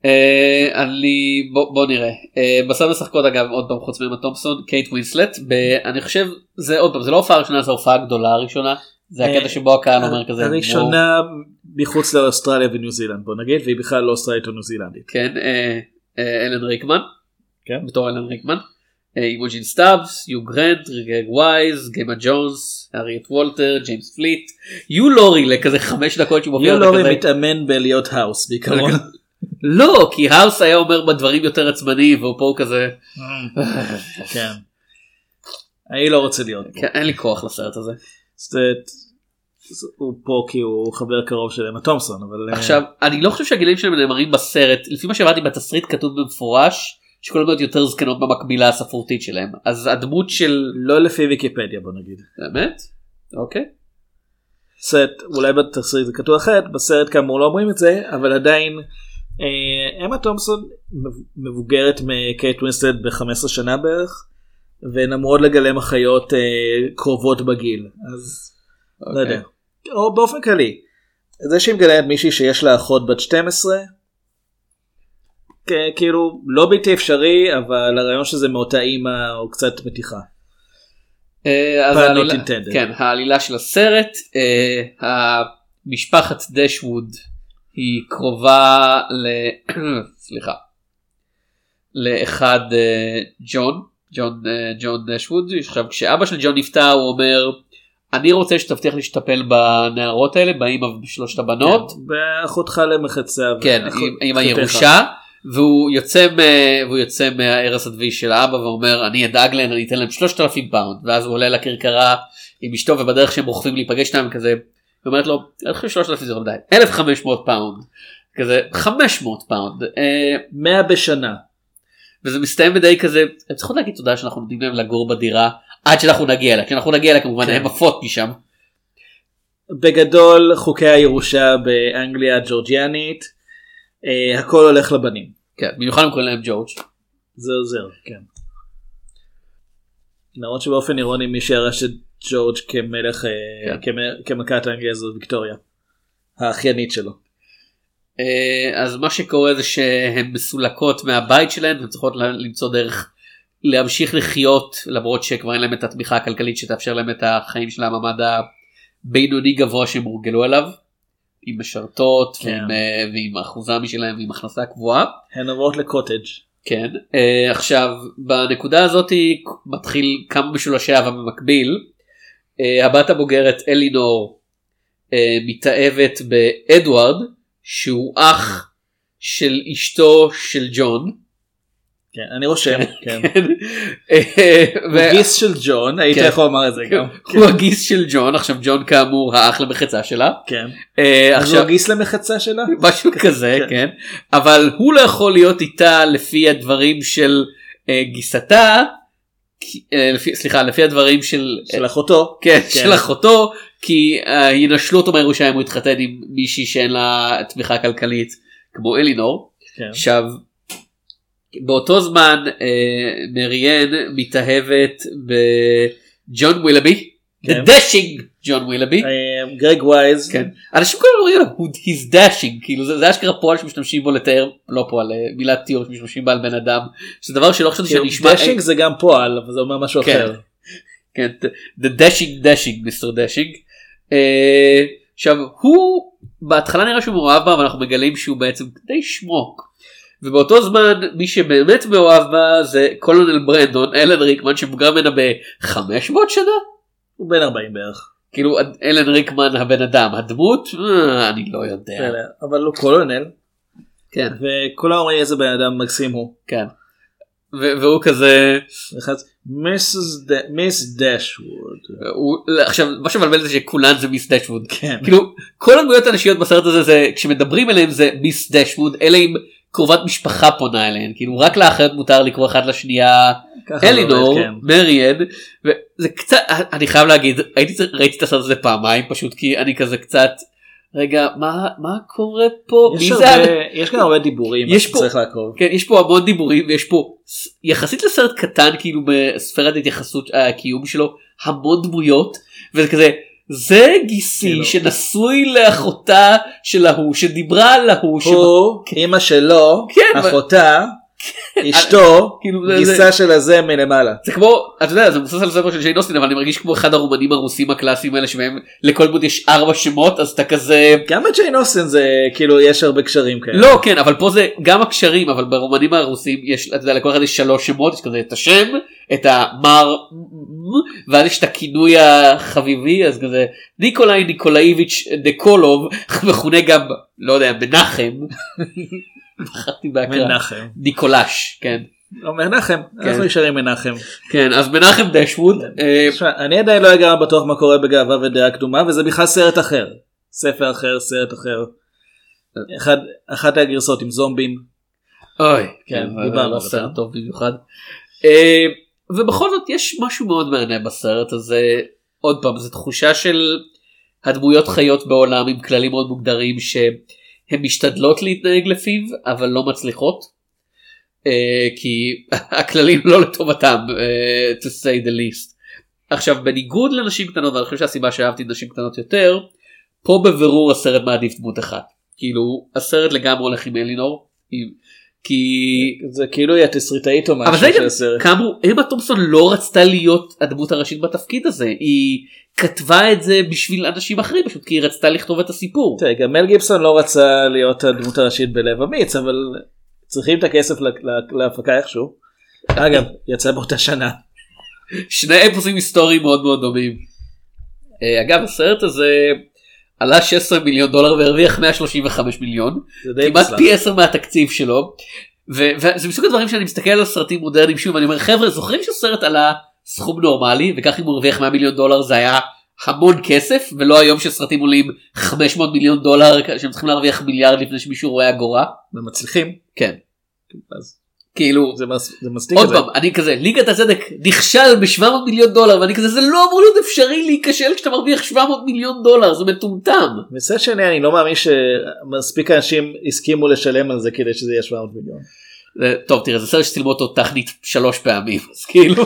Speaker 1: אה, אני בוא, בוא נראה אה, בסוף משחקות אגב עוד פעם חוץ מאמה תומסון קייט ווינסלט ב- אני חושב זה עוד פעם זה לא הופעה ראשונה זה הופעה גדולה הראשונה זה הקטע
Speaker 2: אה,
Speaker 1: שבו הקהל אומר כזה
Speaker 2: הראשונה מחוץ לאוסטרליה וניו זילנד בוא נגיד והיא בכלל לא אוסטרלית או ניו זילנדית.
Speaker 1: כן אלן ריקמן
Speaker 2: כן.
Speaker 1: בתור אלן ריקמן אימוג'ין סטאבס יו גרנט גרג ווייז ג'מה ג'ונס הרייט וולטר ג'יימס פליט יו לורי לכזה חמש דקות שהוא מופיע
Speaker 2: יו לורי
Speaker 1: וכזה-
Speaker 2: מתאמן בלהיות האוס בעיקרון.
Speaker 1: לא כי האוס היה אומר דברים יותר עצבניים והוא פה הוא כזה
Speaker 2: כן. אני לא רוצה להיות פה.
Speaker 1: כן, אין לי כוח לסרט הזה.
Speaker 2: זה- הוא פה כי הוא חבר קרוב של אמה תומסון אבל אה,
Speaker 1: עכשיו אני לא חושב שהגילים שלהם נאמרים בסרט לפי מה שהבנתי בתסריט כתוב במפורש שכל הדמויות יותר זקנות מהמקבילה הספרותית שלהם אז הדמות של
Speaker 2: לא לפי ויקיפדיה בוא נגיד.
Speaker 1: באמת אוקיי
Speaker 2: סרט אולי בתסריט זה כתוב אחרת בסרט כאמור לא אומרים את זה אבל עדיין אה, אמה תומסון מבוגרת מקייט ווינסלט ב-15 שנה בערך והן אמורות לגלם אחיות אה, קרובות בגיל אז לא
Speaker 1: אוקיי.
Speaker 2: יודע. או באופן כללי זה שהיא מגלמת מישהי שיש לה אחות בת 12 כ- כאילו לא בלתי אפשרי אבל הרעיון שזה מאותה אימא הוא קצת מתיחה.
Speaker 1: אה, אז העלילה-. כן, העלילה של הסרט אה, המשפחת דשווד היא קרובה ל... סליחה. לאחד אה, ג'ון ג'ון ג'ון דאשווד עכשיו כשאבא של ג'ון נפטר הוא אומר אני רוצה שתבטיח לי שתטפל בנערות האלה באמא ובשלושת הבנות.
Speaker 2: באחותך למחצה.
Speaker 1: כן, עם. הירושה, והוא יוצא, מ, והוא יוצא מהערש הדווי של האבא ואומר אני אדאג להן אני אתן להם 3,000 פאונד ואז הוא עולה לכרכרה עם אשתו ובדרך שהם רוכבים להיפגש איתם כזה, היא אומרת לו אני חושב 3,000 זה לא מדי, 1,500 פאונד, כזה 500 פאונד, אה,
Speaker 2: 100 בשנה.
Speaker 1: וזה מסתיים בדי כזה, הם צריכות להגיד תודה שאנחנו נותנים להם לגור בדירה עד שאנחנו נגיע אליה, כשאנחנו נגיע אליה כמובן
Speaker 2: כן.
Speaker 1: הן עפות משם.
Speaker 2: בגדול חוקי הירושה באנגליה הג'ורג'יאנית אה, הכל הולך לבנים.
Speaker 1: כן, במיוחד הם קוראים להם ג'ורג'.
Speaker 2: זה עוזר, כן. למרות שבאופן אירוני מי שירש את ג'ורג' כמלך, אה, כמ- כמלכת אנגליה זו ויקטוריה. האחיינית שלו.
Speaker 1: אה, אז מה שקורה זה שהן מסולקות מהבית שלהן והן צריכות למצוא דרך להמשיך לחיות למרות שכבר אין להם את התמיכה הכלכלית שתאפשר להם את החיים של המעמד הבינוני גבוה שהם הורגלו אליו. עם משרתות
Speaker 2: כן.
Speaker 1: ועם, אה, ועם אחוזה משלהם ועם הכנסה קבועה.
Speaker 2: הן עוברות לקוטג'.
Speaker 1: כן אה, עכשיו בנקודה הזאת מתחיל כמה משולשי אהבה במקביל. אה, הבת הבוגרת אלינור אה, מתאהבת באדוארד שהוא אח של אשתו של ג'ון.
Speaker 2: כן, אני רושם, כן.
Speaker 1: אה,
Speaker 2: הוא
Speaker 1: ו-
Speaker 2: גיס של ג'ון, היית
Speaker 1: כן.
Speaker 2: יכול לומר את זה גם.
Speaker 1: הוא הגיס של ג'ון עכשיו ג'ון כאמור האח למחצה שלה.
Speaker 2: כן.
Speaker 1: אה, עכשיו
Speaker 2: הגיס למחצה שלה?
Speaker 1: משהו כזה כן אבל הוא לא יכול להיות איתה לפי הדברים של אה, גיסתה. סליחה לפי הדברים של
Speaker 2: של אחותו.
Speaker 1: כן,
Speaker 2: כן.
Speaker 1: של אחותו כי ינשלו אותו מהירושה אם הוא יתחתן עם מישהי שאין לה תמיכה כלכלית כמו אלינור.
Speaker 2: כן.
Speaker 1: עכשיו באותו זמן אה, מריאן מתאהבת בג'ון ווילבי.
Speaker 2: כן.
Speaker 1: The dashing ג'ון ווילבי.
Speaker 2: אה, גרג וייז.
Speaker 1: כן. אנשים כל הזמן אומרים לו, "הוא- he's dashing כאילו זה, אשכרה פועל שמשתמשים בו לתאר לא פועל אה, מילת תיאור שמשתמשים בה על בן אדם שזה דבר שלא חשבתי שאני אשמע.
Speaker 2: dashing זה גם פועל, אבל זה אומר משהו
Speaker 1: כן.
Speaker 2: אחר.
Speaker 1: כן, the dashing dashing Mr. Dashing. אה, עכשיו הוא בהתחלה נראה שהוא מאוהב בה אבל אנחנו מגלים שהוא בעצם די שמוק. ובאותו זמן מי שבאמת מאוהב בה זה קולונל ברנדון אלן ריקמן שמבוגר ממנה ב-500 שנה.
Speaker 2: הוא בן 40 בערך.
Speaker 1: כאילו אלן ריקמן הבן אדם הדמות אה, אני לא יודע.
Speaker 2: בסדר, אבל הוא קולונל.
Speaker 1: כן.
Speaker 2: וכולם אומרים איזה בן אדם מקסים הוא.
Speaker 1: כן. והוא כזה
Speaker 2: מיס דשווד.
Speaker 1: עכשיו מה שמבלבל זה שכולן זה מיס דשווד
Speaker 2: כן.
Speaker 1: כאילו כל הדמויות הנשיות בסרט הזה זה כשמדברים אליהם זה מיס דשווד אלא אם קרובת משפחה פונה אליהן כאילו רק לאחרת מותר לקרוא אחת לשנייה
Speaker 2: זה
Speaker 1: אלינור
Speaker 2: כן.
Speaker 1: מריאן וזה קצת אני חייב להגיד הייתי צריך- ראיתי את הסרט הזה פעמיים פשוט כי אני כזה קצת רגע מה מה קורה פה
Speaker 2: יש
Speaker 1: זה
Speaker 2: הרבה-
Speaker 1: ה-
Speaker 2: יש גם הרבה דיבורים,
Speaker 1: יש פה-
Speaker 2: צריך לעקוב.
Speaker 1: כן, יש פה המון דיבורים ויש פה יחסית לסרט קטן כאילו בספירת התייחסות הקיום שלו המון דמויות וזה כזה זה גיסי
Speaker 2: כאילו.
Speaker 1: שנשוי לאחותה של ההוא שדיברה על ההוא
Speaker 2: הוא, אימא שלו,
Speaker 1: כן,
Speaker 2: אחותה, אשתו,
Speaker 1: כאילו
Speaker 2: גיסה של הזה מלמעלה.
Speaker 1: זה כמו אתה יודע זה מבוסס על ספר של ג'יין אוסטין אבל אני מרגיש כמו אחד הרומנים הרוסים הקלאסיים האלה שבהם לכל דמות יש ארבע שמות אז אתה כזה
Speaker 2: גם בג'יין אוסטין זה כאילו יש הרבה קשרים כאלה.
Speaker 1: לא כן אבל פה זה גם הקשרים אבל ברומנים הרוסים יש אתה יודע לכל אחד יש שלוש שמות יש כזה את השם את המר ואז יש את הכינוי החביבי אז כזה ניקולאי ניקולאיביץ' דקולוב מכונה גם לא יודע מנחם. בחרתי בהקראה.
Speaker 2: מנחם.
Speaker 1: ניקולש כן
Speaker 2: לא, מנחם, אנחנו נשארים מנחם.
Speaker 1: כן אז מנחם דשווד אה,
Speaker 2: תשמע, אני עדיין לא לגמרי בטוח מה קורה בגאווה ודעה קדומה וזה בכלל סרט אחר. ספר אחר, סרט אחר. אחד, אחת הגרסאות עם זומבים.
Speaker 1: אוי,
Speaker 2: כן,
Speaker 1: כן,
Speaker 2: דיברנו
Speaker 1: לא
Speaker 2: על.
Speaker 1: סרט טוב במיוחד. אה, ובכל זאת יש משהו מאוד מעניין בסרט הזה. עוד פעם, זו תחושה של הדמויות חיות בעולם עם כללים מאוד מוגדרים שהן משתדלות להתנהג לפיו, אבל לא מצליחות. אה, כי הכללים לא לטובתם, אה, to say the least. עכשיו, בניגוד לנשים קטנות, ואני חושב שהסיבה שאהבתי נשים קטנות יותר, פה בבירור הסרט מעדיף דמות אחת. כאילו, הסרט לגמרי הולך עם אלינור. עם- כי
Speaker 2: זה כאילו היא התסריטאית או
Speaker 1: אבל
Speaker 2: משהו
Speaker 1: זה
Speaker 2: של הסרט.
Speaker 1: כאמור אמה תומפסון לא רצתה להיות הדמות הראשית בתפקיד הזה היא כתבה את זה בשביל אנשים אחרים פשוט כי היא רצתה לכתוב את הסיפור.
Speaker 2: תראה, גם מל גיבסון לא רצה להיות הדמות הראשית בלב אמיץ אבל צריכים את הכסף לה- לה- להפקה איכשהו. אגב יצא באותה שנה.
Speaker 1: שני אפוסים היסטוריים מאוד מאוד דומים. אה, אגב הסרט הזה עלה 16 מיליון דולר והרוויח 135 מיליון כמעט. פי 10 מהתקציב שלו. ו- וזה מסוג הדברים שאני מסתכל על סרטים מודרניים שוב אני אומר חבר'ה זוכרים שסרט עלה סכום נורמלי וכך אם הוא הרוויח 100 מיליון דולר זה היה המון כסף ולא היום שסרטים עולים 500 מיליון דולר שהם צריכים להרוויח מיליארד לפני שמישהו רואה אגורה.
Speaker 2: ומצליחים.
Speaker 1: כן.
Speaker 2: אז כאילו זה, מס, זה מספיק
Speaker 1: עוד. פעם אני כזה ליגת הצדק נכשל ב-700 מיליון דולר ואני כזה זה לא אמור להיות אפשרי להיכשל כשאתה מרוויח 700 מיליון דולר זה מטומטם.
Speaker 2: מצד שני אני לא מאמין שמספיק אנשים הסכימו לשלם על זה כדי שזה יהיה 700 מיליון.
Speaker 1: טוב תראה זה סרט שצילמו אותו טכנית שלוש פעמים אז כאילו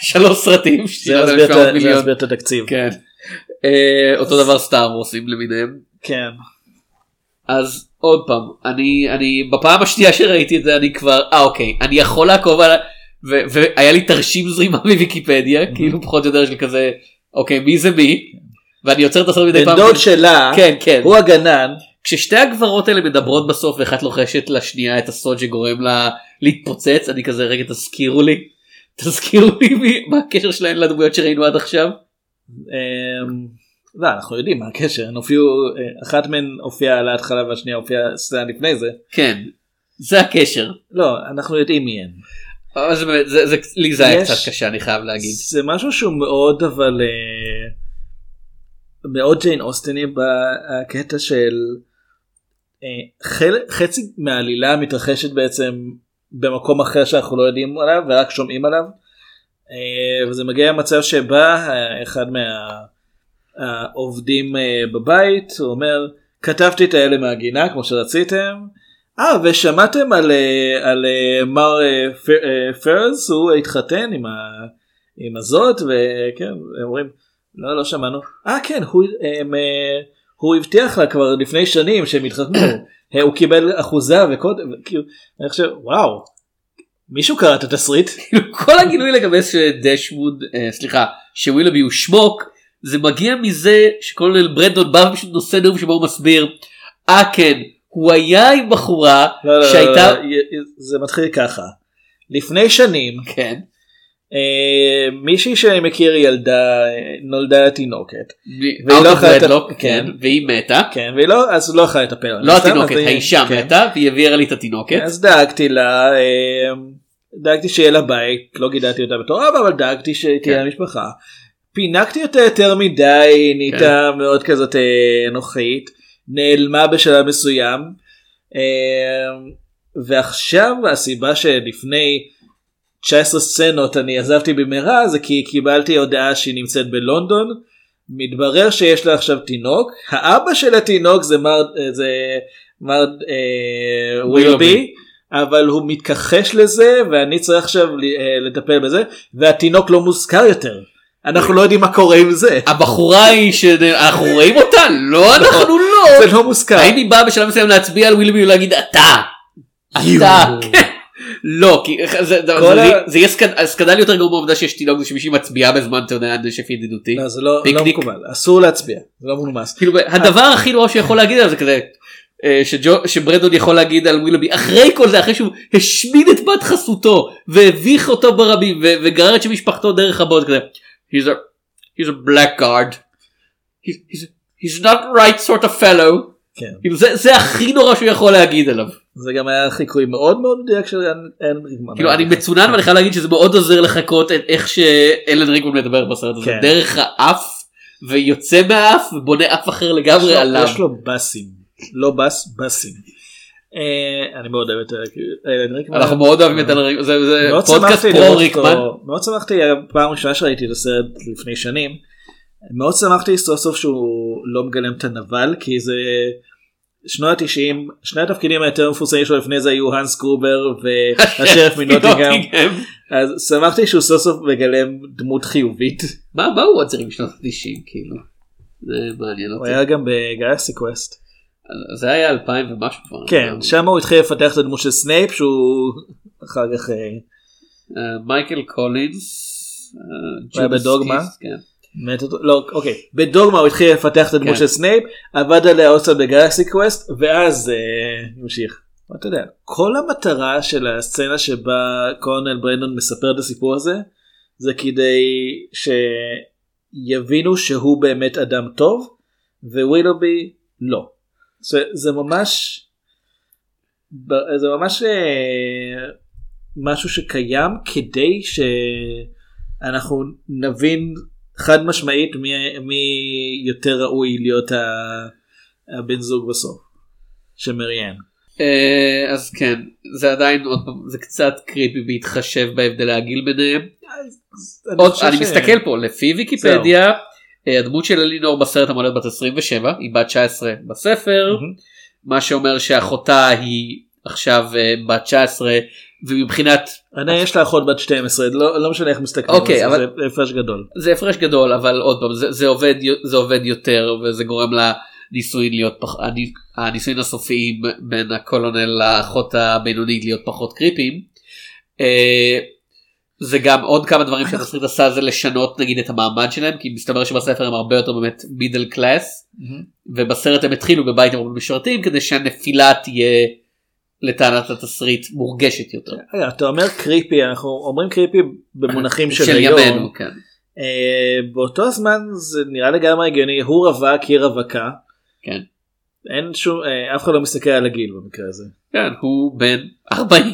Speaker 1: שלוש סרטים
Speaker 2: זה
Speaker 1: שצילמו
Speaker 2: מסביר את
Speaker 1: 700
Speaker 2: ה- זה
Speaker 1: מיליון.
Speaker 2: מסביר את התקציב.
Speaker 1: כן. אה, אותו דבר סטאר וורסים למיניהם.
Speaker 2: כן.
Speaker 1: אז עוד פעם אני אני בפעם השנייה שראיתי את זה אני כבר אה אוקיי אני יכול לעקוב על ו- והיה לי תרשים זרימה מוויקיפדיה כאילו פחות או יותר של כזה אוקיי מי זה מי ואני עוצר את הסרט מדי
Speaker 2: בן
Speaker 1: פעם.
Speaker 2: דוד שלה
Speaker 1: כן כן
Speaker 2: הוא הגנן
Speaker 1: כששתי הגברות האלה מדברות בסוף ואחת לוחשת לשנייה את הסוד שגורם לה להתפוצץ אני כזה רגע תזכירו לי תזכירו לי מי- מה הקשר שלהן לדמויות שראינו עד עכשיו.
Speaker 2: לא אנחנו יודעים מה הקשר הן הופיעו אה, אחת מהן הופיעה על ההתחלה והשנייה הופיעה סצנה לפני זה.
Speaker 1: כן זה הקשר.
Speaker 2: לא אנחנו יודעים מי הן.
Speaker 1: זה באמת זה, זה לי זה היה קצת קשה אני חייב להגיד.
Speaker 2: זה משהו שהוא מאוד אבל אה, מאוד ג'יין אוסטני בקטע של אה, חל- חצי מהעלילה מתרחשת בעצם במקום אחר שאנחנו לא יודעים עליו ורק שומעים עליו. וזה מגיע למצב שבא אה, אחד מהעובדים אה, בבית הוא אומר כתבתי את האלה מהגינה כמו שרציתם. אה ושמעתם על, אה, על אה, מר פרס הוא התחתן עם, ה, עם הזאת וכן הם אומרים לא לא שמענו. אה כן הוא, הם, הוא הבטיח לה כבר לפני שנים שהם התחתנו. הוא קיבל אחוזה וקודם כאילו אני חושב וואו מישהו קרא את התסריט?
Speaker 1: כל הגילוי לגבי שדשמוד אה, סליחה שווילבי הוא שמוק זה מגיע מזה שקולנל ברנדון בא ופשוט נושא נאום שבו הוא מסביר אה כן הוא היה עם בחורה
Speaker 2: לא, לא,
Speaker 1: שהייתה
Speaker 2: לא, לא, זה מתחיל ככה לפני שנים
Speaker 1: כן
Speaker 2: אה, מישהי שאני מכיר ילדה נולדה תינוקת
Speaker 1: והיא
Speaker 2: לא יכלה לטפל-
Speaker 1: לא, כן
Speaker 2: כן.
Speaker 1: והיא מתה
Speaker 2: כן והיא לא אז לא יכלה לטפל
Speaker 1: לא.
Speaker 2: סתם,
Speaker 1: התינוקת
Speaker 2: אז
Speaker 1: האישה
Speaker 2: כן.
Speaker 1: מתה והיא העבירה לי את התינוקת
Speaker 2: אז דאגתי לה אה, דאגתי שיהיה לה בית לא גידלתי אותה בתור אבא אבל דאגתי שתהיה לה משפחה. פינקתי אותה יותר מדי נהייתה מאוד כזאת אה, אנוכית. נעלמה בשלב מסוים. אה, ועכשיו הסיבה שלפני 19 סצנות אני עזבתי במהרה זה כי קיבלתי הודעה שהיא נמצאת בלונדון. מתברר שיש לה עכשיו תינוק. האבא של התינוק זה מר זה מר אה, ווילבי אבל הוא מתכחש לזה ואני צריך עכשיו אה, לטפל בזה. והתינוק לא מוזכר יותר אנחנו לא יודעים מה קורה עם זה.
Speaker 1: הבחורה היא שאנחנו רואים אותה? לא אנחנו לא.
Speaker 2: זה לא מוזכר.
Speaker 1: האם היא באה בשלב מסוים להצביע על ווילבי ולהגיד אתה אתה? כן. לא כי זה- יהיה סקנדל יותר גרוע מהעובדה שיש תינוק שמישהי מצביעה בזמן אתה יודע נשף ידידותי.
Speaker 2: לא, זה לא לא. מקובל. אסור להצביע. זה לא מנומס
Speaker 1: כאילו הדבר הכי נורא שיכול להגיד על זה כזה אה, שברנדון יכול להגיד על ווילבי אחרי כל זה אחרי שהוא השמיד את בת חסותו והביך אותו ברבים וגרר את משפחתו דרך הבוט כזה he's a he's a blackguard he's, he's, he's not right sort of fellow
Speaker 2: כן.
Speaker 1: כאילו זה, זה הכי נורא שהוא יכול להגיד עליו
Speaker 2: זה גם היה חיקוי מאוד מאוד מדויק של אלן ריגמן.
Speaker 1: כאילו אני מצונן ואני חייב להגיד שזה מאוד עוזר לחקות את איך שאלן ריגמן מדבר בסרט הזה
Speaker 2: כן.
Speaker 1: דרך האף ויוצא מהאף ובונה אף אחר לגמרי עליו.
Speaker 2: יש לו בסים לא בס בסים. אה, אני מאוד אוהב את אלן ריקמן.
Speaker 1: אנחנו מאוד אוהבים את אלן ריגמן זה, זה פודקאסט פרו ריקמן.
Speaker 2: מאוד שמחתי פעם ראשונה שראיתי את הסרט לפני שנים. מאוד שמחתי סוף סוף שהוא לא מגלם את הנבל כי זה שנות ה-90 שני התפקידים היותר מפורסמים שלו לפני זה היו האנס גרובר והשריף מנוטינגהם אז שמחתי שהוא סוף סוף מגלם דמות חיובית.
Speaker 1: מה הוא עוד צריך בשנות ה-90 כאילו. זה מעניין
Speaker 2: הוא
Speaker 1: אותי.
Speaker 2: היה גם בגלקסי קווסט.
Speaker 1: זה היה 2000 ומשהו כבר.
Speaker 2: כן שם הוא התחיל לפתח את הדמות של סנייפ שהוא אחר כך אה,
Speaker 1: אה, מייקל קולינס.
Speaker 2: היה בדוגמה?
Speaker 1: כן.
Speaker 2: לא אוקיי בדוגמה הוא התחיל לפתח את הדמות
Speaker 1: כן.
Speaker 2: של סנייפ עבד עליה עוד קצת בגלקסי קווסט ואז אה, המשיך. אתה יודע כל המטרה של הסצנה שבה קולונל ברנדון מספר את הסיפור הזה זה כדי שיבינו שהוא באמת אדם טוב ווילובי לא. זה, זה ממש זה ממש אה, משהו שקיים כדי שאנחנו נבין חד משמעית מי, מי יותר ראוי להיות הבן זוג בסוף. של מריאן.
Speaker 1: אה, אז כן זה עדיין עוד פעם זה קצת קריפי בהתחשב בהבדלי הגיל ביניהם. עוד
Speaker 2: חושב
Speaker 1: אני
Speaker 2: ש-
Speaker 1: מסתכל פה לפי ויקיפדיה אה, הדמות של אלינור בסרט אמורה להיות בת 27 היא בת 19 בספר מה שאומר שאחותה היא עכשיו אה, בת 19 ומבחינת
Speaker 2: אני יש לה אחות בת 12 לא לא משנה איך מסתכלים
Speaker 1: אוקיי,
Speaker 2: זה,
Speaker 1: אבל-
Speaker 2: זה הפרש גדול.
Speaker 1: זה הפרש גדול אבל עוד פעם זה, זה עובד זה עובד יותר וזה גורם לנישואין להיות פח, הני- הנישואין הסופיים בין הקולונל לאחות הבינונית להיות פחות קריפיים. אה, זה גם עוד כמה דברים שהתסריט עשה זה לשנות נגיד את המעמד שלהם כי מסתבר שבספר הם הרבה יותר באמת מידל קלאס ובסרט הם התחילו בבית עם משרתים כדי שהנפילה תהיה לטענת התסריט מורגשת יותר.
Speaker 2: אתה אומר קריפי אנחנו אומרים קריפי במונחים של,
Speaker 1: של
Speaker 2: היום.
Speaker 1: ימינו כן.
Speaker 2: אה, באותו זמן זה נראה לגמרי הגיוני הוא רווק היא רווקה.
Speaker 1: כן.
Speaker 2: אין שום אה, אף אחד לא מסתכל על הגיל במקרה הזה.
Speaker 1: כן הוא בן 40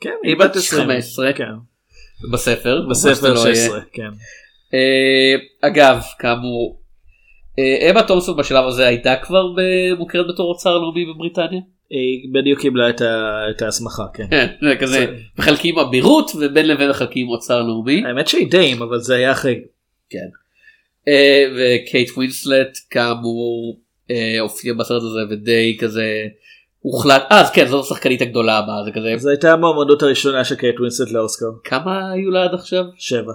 Speaker 2: כן
Speaker 1: היא בת 15
Speaker 2: כן.
Speaker 1: בספר
Speaker 2: בספר
Speaker 1: ממש זה לא יהיה.
Speaker 2: 16 כן.
Speaker 1: אה, אגב כאמור אה, אמה תומסון בשלב הזה הייתה כבר מוכרת בתור אוצר לאומי בבריטניה.
Speaker 2: היא בדיוק קיבלה את ההסמכה כן.
Speaker 1: כן, זה כזה מחלקים אבירות ובין לבין מחלקים אוצר לאומי.
Speaker 2: האמת שהיא Dame אבל זה היה אחרי.
Speaker 1: כן. אה, וקייט ווינסלט כאמור אה, הופיע בסרט הזה ודי כזה הוחלט אז כן זאת השחקנית הגדולה הבאה זה כזה
Speaker 2: זו הייתה המועמדות הראשונה של קייט ווינסלט לאוסקר.
Speaker 1: כמה היו לה עד עכשיו?
Speaker 2: שבע.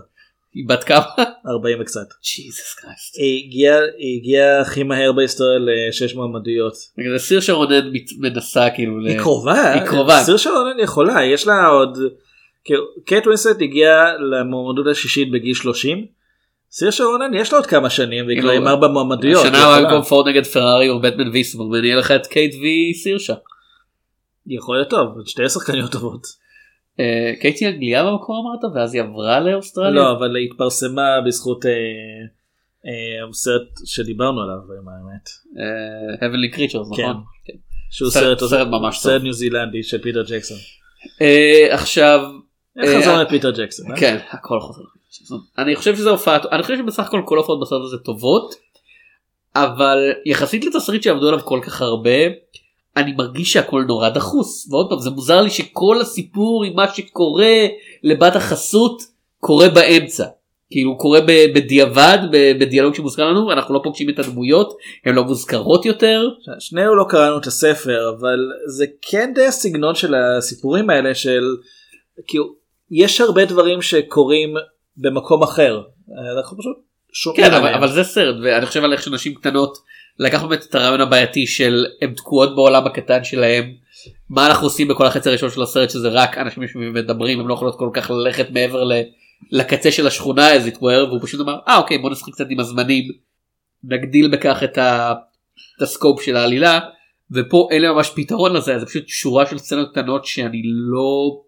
Speaker 1: היא בת כמה?
Speaker 2: 40 וקצת.
Speaker 1: Jesus Christ.
Speaker 2: היא הגיעה היא הגיעה הכי מהר בהיסטוריה לשש מועמדויות.
Speaker 1: זה סיר שרונן מנסה כאילו
Speaker 2: היא קרובה.
Speaker 1: היא קרובה.
Speaker 2: סיר שרונן יכולה יש לה עוד. כאילו, קייט ווינסט הגיעה למועמדות השישית בגיל 30. סיר שרונן יש לה עוד כמה שנים והיא כבר עם ארבע מועמדויות.
Speaker 1: השנה
Speaker 2: היא
Speaker 1: הוא. במקום פורד נגד פרארי או בטמן ויסברמן יהיה לך את קייט וי סירשה.
Speaker 2: יכול להיות טוב שתי שחקניות טובות.
Speaker 1: אה, קייטי אנגליה במקום אמרת ואז היא עברה לאוסטרליה?
Speaker 2: לא אבל היא התפרסמה בזכות אה, אה, סרט שדיברנו עליו עם האמת.
Speaker 1: Heavenly Creatures
Speaker 2: כן.
Speaker 1: נכון? כן.
Speaker 2: שהוא
Speaker 1: סרט- ממש טוב.
Speaker 2: סרט ניו זילנדי של פיטר ג'קסון.
Speaker 1: עכשיו
Speaker 2: איך לפיטר ג'קסון?
Speaker 1: כן הכל חוזר. אני חושב שזה הופעה אני חושב שבסך הכל כל ההופעות בסרט הזה טובות אבל יחסית לתסריט שעבדו עליו כל כך הרבה אני מרגיש שהכל נורא דחוס ועוד פעם זה מוזר לי שכל הסיפור עם מה שקורה לבת החסות קורה באמצע. כאילו קורה בדיעבד בדיאלוג שמוזכר לנו אנחנו לא פוגשים את הדמויות הן לא מוזכרות יותר
Speaker 2: שנינו לא קראנו את הספר אבל זה כן די הסגנון של הסיפורים האלה של כאילו יש הרבה דברים שקורים במקום אחר אנחנו פשוט שומעים
Speaker 1: כן אבל,
Speaker 2: עליהם.
Speaker 1: אבל זה סרט ואני חושב על איך שנשים קטנות לקחנו באמת את הרעיון הבעייתי של הם תקועות בעולם הקטן שלהם מה אנחנו עושים בכל החצי הראשון של הסרט שזה רק אנשים יושבים ומדברים הם לא יכולות כל כך ללכת מעבר ל, לקצה של השכונה as it were והוא פשוט אמר אה אוקיי בוא נשחק קצת עם הזמנים נגדיל בכך את, ה, את הסקופ של העלילה ופה אין לי ממש פתרון לזה זה פשוט שורה של סצנות קטנות שאני לא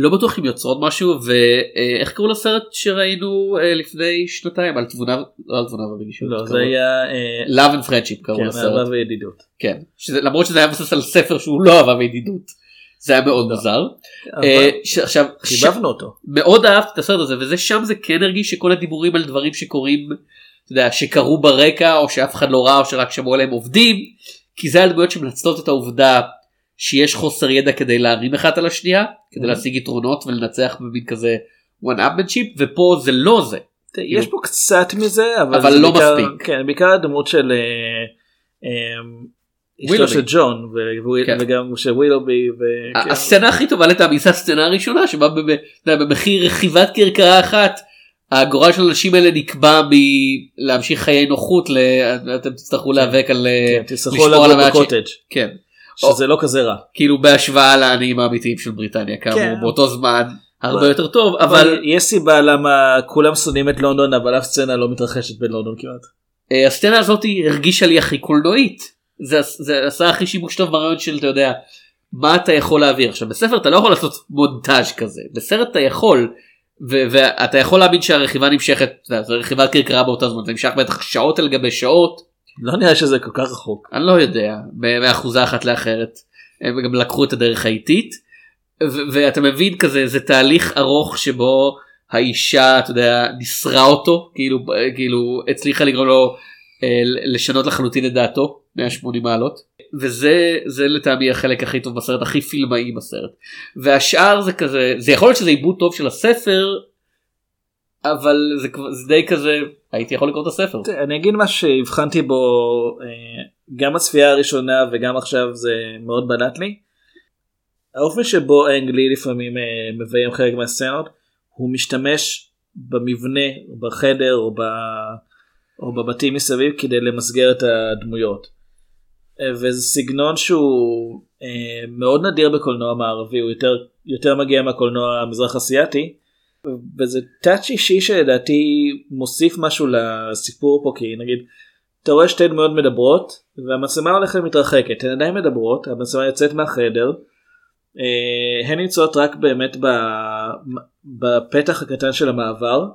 Speaker 1: לא בטוח אם יוצרות משהו ואיך קראו לסרט שראינו אה, לפני שנתיים על תבונה לא על תבונה ורגישות.
Speaker 2: לא זה היה אה,
Speaker 1: Love and Friendship קראו
Speaker 2: כן,
Speaker 1: לסרט.
Speaker 2: אהבה וידידות.
Speaker 1: כן. למרות שזה היה מבוסס על ספר שהוא לא אהבה וידידות. זה היה מאוד מוזר. אה, ש- עכשיו
Speaker 2: חיבבנו אותו.
Speaker 1: מאוד אהבתי את הסרט הזה וזה שם זה כן הרגיש שכל הדיבורים על דברים שקורים אתה יודע, שקרו ברקע או שאף אחד לא ראה או שרק שמעו עליהם עובדים כי זה הדמויות שמנצלות את העובדה שיש חוסר ידע כדי להרים אחת על השנייה כדי
Speaker 2: Mhm.
Speaker 1: להשיג יתרונות ולנצח במין כזה one upmanship ופה זה לא זה.
Speaker 2: יש פה קצת מזה אבל,
Speaker 1: אבל לא
Speaker 2: בעיקר,
Speaker 1: מספיק.
Speaker 2: כן, בעיקר הדמות של אה, אה, אשתו. של ג'ון
Speaker 1: כן.
Speaker 2: וגם של ווילובי. כן.
Speaker 1: הסצנה הכי טובה לטעמי זה הסצנה הראשונה שבה במחיר רכיבת כרכרה אחת הגורל של האנשים האלה נקבע מלהמשיך חיי נוחות. אתם תצטרכו להיאבק על
Speaker 2: כן,
Speaker 1: לשמור על המעט כן.
Speaker 2: שזה לא כזה רע.
Speaker 1: כאילו בהשוואה לעניים האמיתיים של בריטניה כאמור
Speaker 2: כן.
Speaker 1: באותו זמן הרבה יותר טוב אבל
Speaker 2: יש סיבה למה כולם שונאים את לונדון אבל אף סצנה לא מתרחשת בלונדון כמעט.
Speaker 1: אה, הסצנה הזאת הרגישה לי הכי קולנועית זה, זה עשה הכי שימוש טוב ברעיון של אתה יודע מה אתה יכול להעביר עכשיו בספר אתה לא יכול לעשות מונטאז' כזה בסרט אתה יכול ו- ואתה יכול להאמין שהרכיבה נמשכת זה רכיבת כרכרה באותה זמן זה נמשך בטח שעות על גבי שעות
Speaker 2: לא נראה שזה כל כך רחוק.
Speaker 1: אני לא יודע ב- מאחוזה אחת לאחרת. הם גם לקחו את הדרך האיטית ואתה מבין כזה זה תהליך ארוך שבו האישה אתה יודע ניסרה אותו כאילו כאילו הצליחה לגרום לו אה, לשנות לחלוטין את דעתו 180 מעלות. וזה זה לטעמי החלק הכי טוב בסרט הכי פילמאי בסרט. והשאר זה כזה זה יכול להיות שזה עיבוד טוב של הספר אבל זה, זה די כזה הייתי יכול לקרוא את הספר.
Speaker 2: אני אגיד מה שהבחנתי בו אה, גם הצפייה הראשונה וגם עכשיו זה מאוד בלט לי. האופן שבו אנגלי לפעמים אה, מביים חלק מהסצנות הוא משתמש במבנה בחדר או, ב, או בבתים מסביב כדי למסגר את הדמויות. אה, וזה סגנון שהוא מאוד נדיר בקולנוע מערבי הוא יותר יותר מגיע מהקולנוע המזרח אסיאתי. וזה טאצ' אישי שלדעתי מוסיף משהו לסיפור פה כי נגיד אתה רואה שתי דמויות מדברות והמצלמה הולכת ומתרחקת הן עדיין מדברות המצלמה יוצאת מהחדר אה, הן נמצאות רק באמת בפתח הקטן של המעבר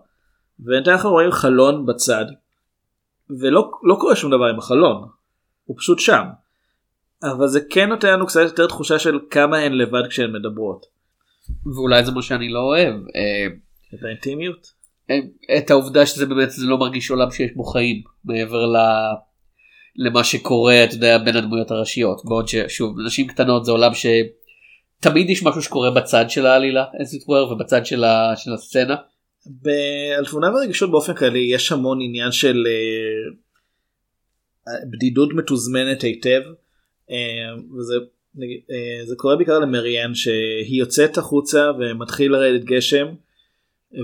Speaker 2: ובינתיים אנחנו רואים חלון בצד ולא לא קורה שום דבר עם החלון הוא פשוט שם אבל זה כן נותן לנו קצת יותר תחושה של כמה הן לבד כשהן מדברות.
Speaker 1: ואולי זה מה שאני לא אוהב. אה,
Speaker 2: את האינטימיות?
Speaker 1: את העובדה שזה באמת זה לא מרגיש עולם שיש בו חיים מעבר ל... למה שקורה אתה יודע בין הדמויות הראשיות בעוד ששוב נשים קטנות זה עולם שתמיד יש משהו שקורה בצד של העלילה as it were, ובצד של, ה... של הסצנה.
Speaker 2: על תבונה ורגישות באופן כללי יש המון עניין של אה, בדידות מתוזמנת היטב אה, וזה נגיד, אה, זה קורה בעיקר למריאן שהיא יוצאת החוצה ומתחיל לרדת גשם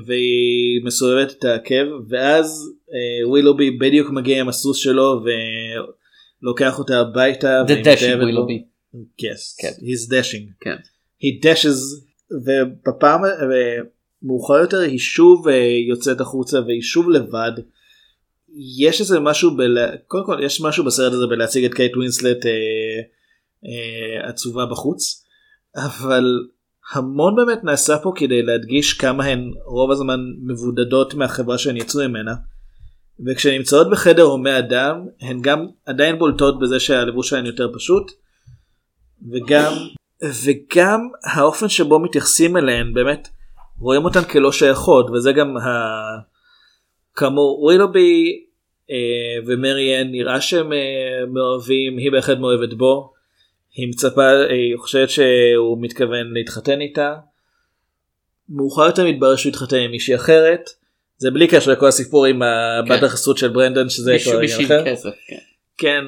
Speaker 2: והיא מסובבת את העקב ואז אה, ווילובי בדיוק מגיע עם הסוס שלו ולוקח אותה הביתה.
Speaker 1: The dashing. ווילובי.
Speaker 2: Yes,
Speaker 1: כן.
Speaker 2: he's dashing.
Speaker 1: כן.
Speaker 2: he dashes ובפעם מאוחר יותר היא שוב אה, יוצאת החוצה והיא שוב לבד. יש איזה משהו בל... קודם כל יש משהו בסרט הזה בלהציג את קייט ווינסלט אה, אה, עצובה בחוץ אבל המון באמת נעשה פה כדי להדגיש כמה הן רוב הזמן מבודדות מהחברה שהן יצאו ממנה. וכשהן נמצאות בחדר הומי אדם הן גם עדיין בולטות בזה שהלבוש שלהן יותר פשוט וגם וגם האופן שבו מתייחסים אליהן באמת רואים אותן כלא שייכות וזה גם ה... כאמור ווילובי אה, ומריאן נראה שהם אה, מאוהבים היא בהחלט מאוהבת בו. היא מצפה היא חושבת שהוא מתכוון להתחתן איתה. מאוחר יותר מתברר שהוא התחתן עם מישהי אחרת. זה בלי קשר לכל הסיפור עם הבת
Speaker 1: כן.
Speaker 2: החסות של ברנדון שזה
Speaker 1: מישהו-
Speaker 2: עניין
Speaker 1: עם
Speaker 2: אחר.
Speaker 1: כסף, כן.
Speaker 2: כן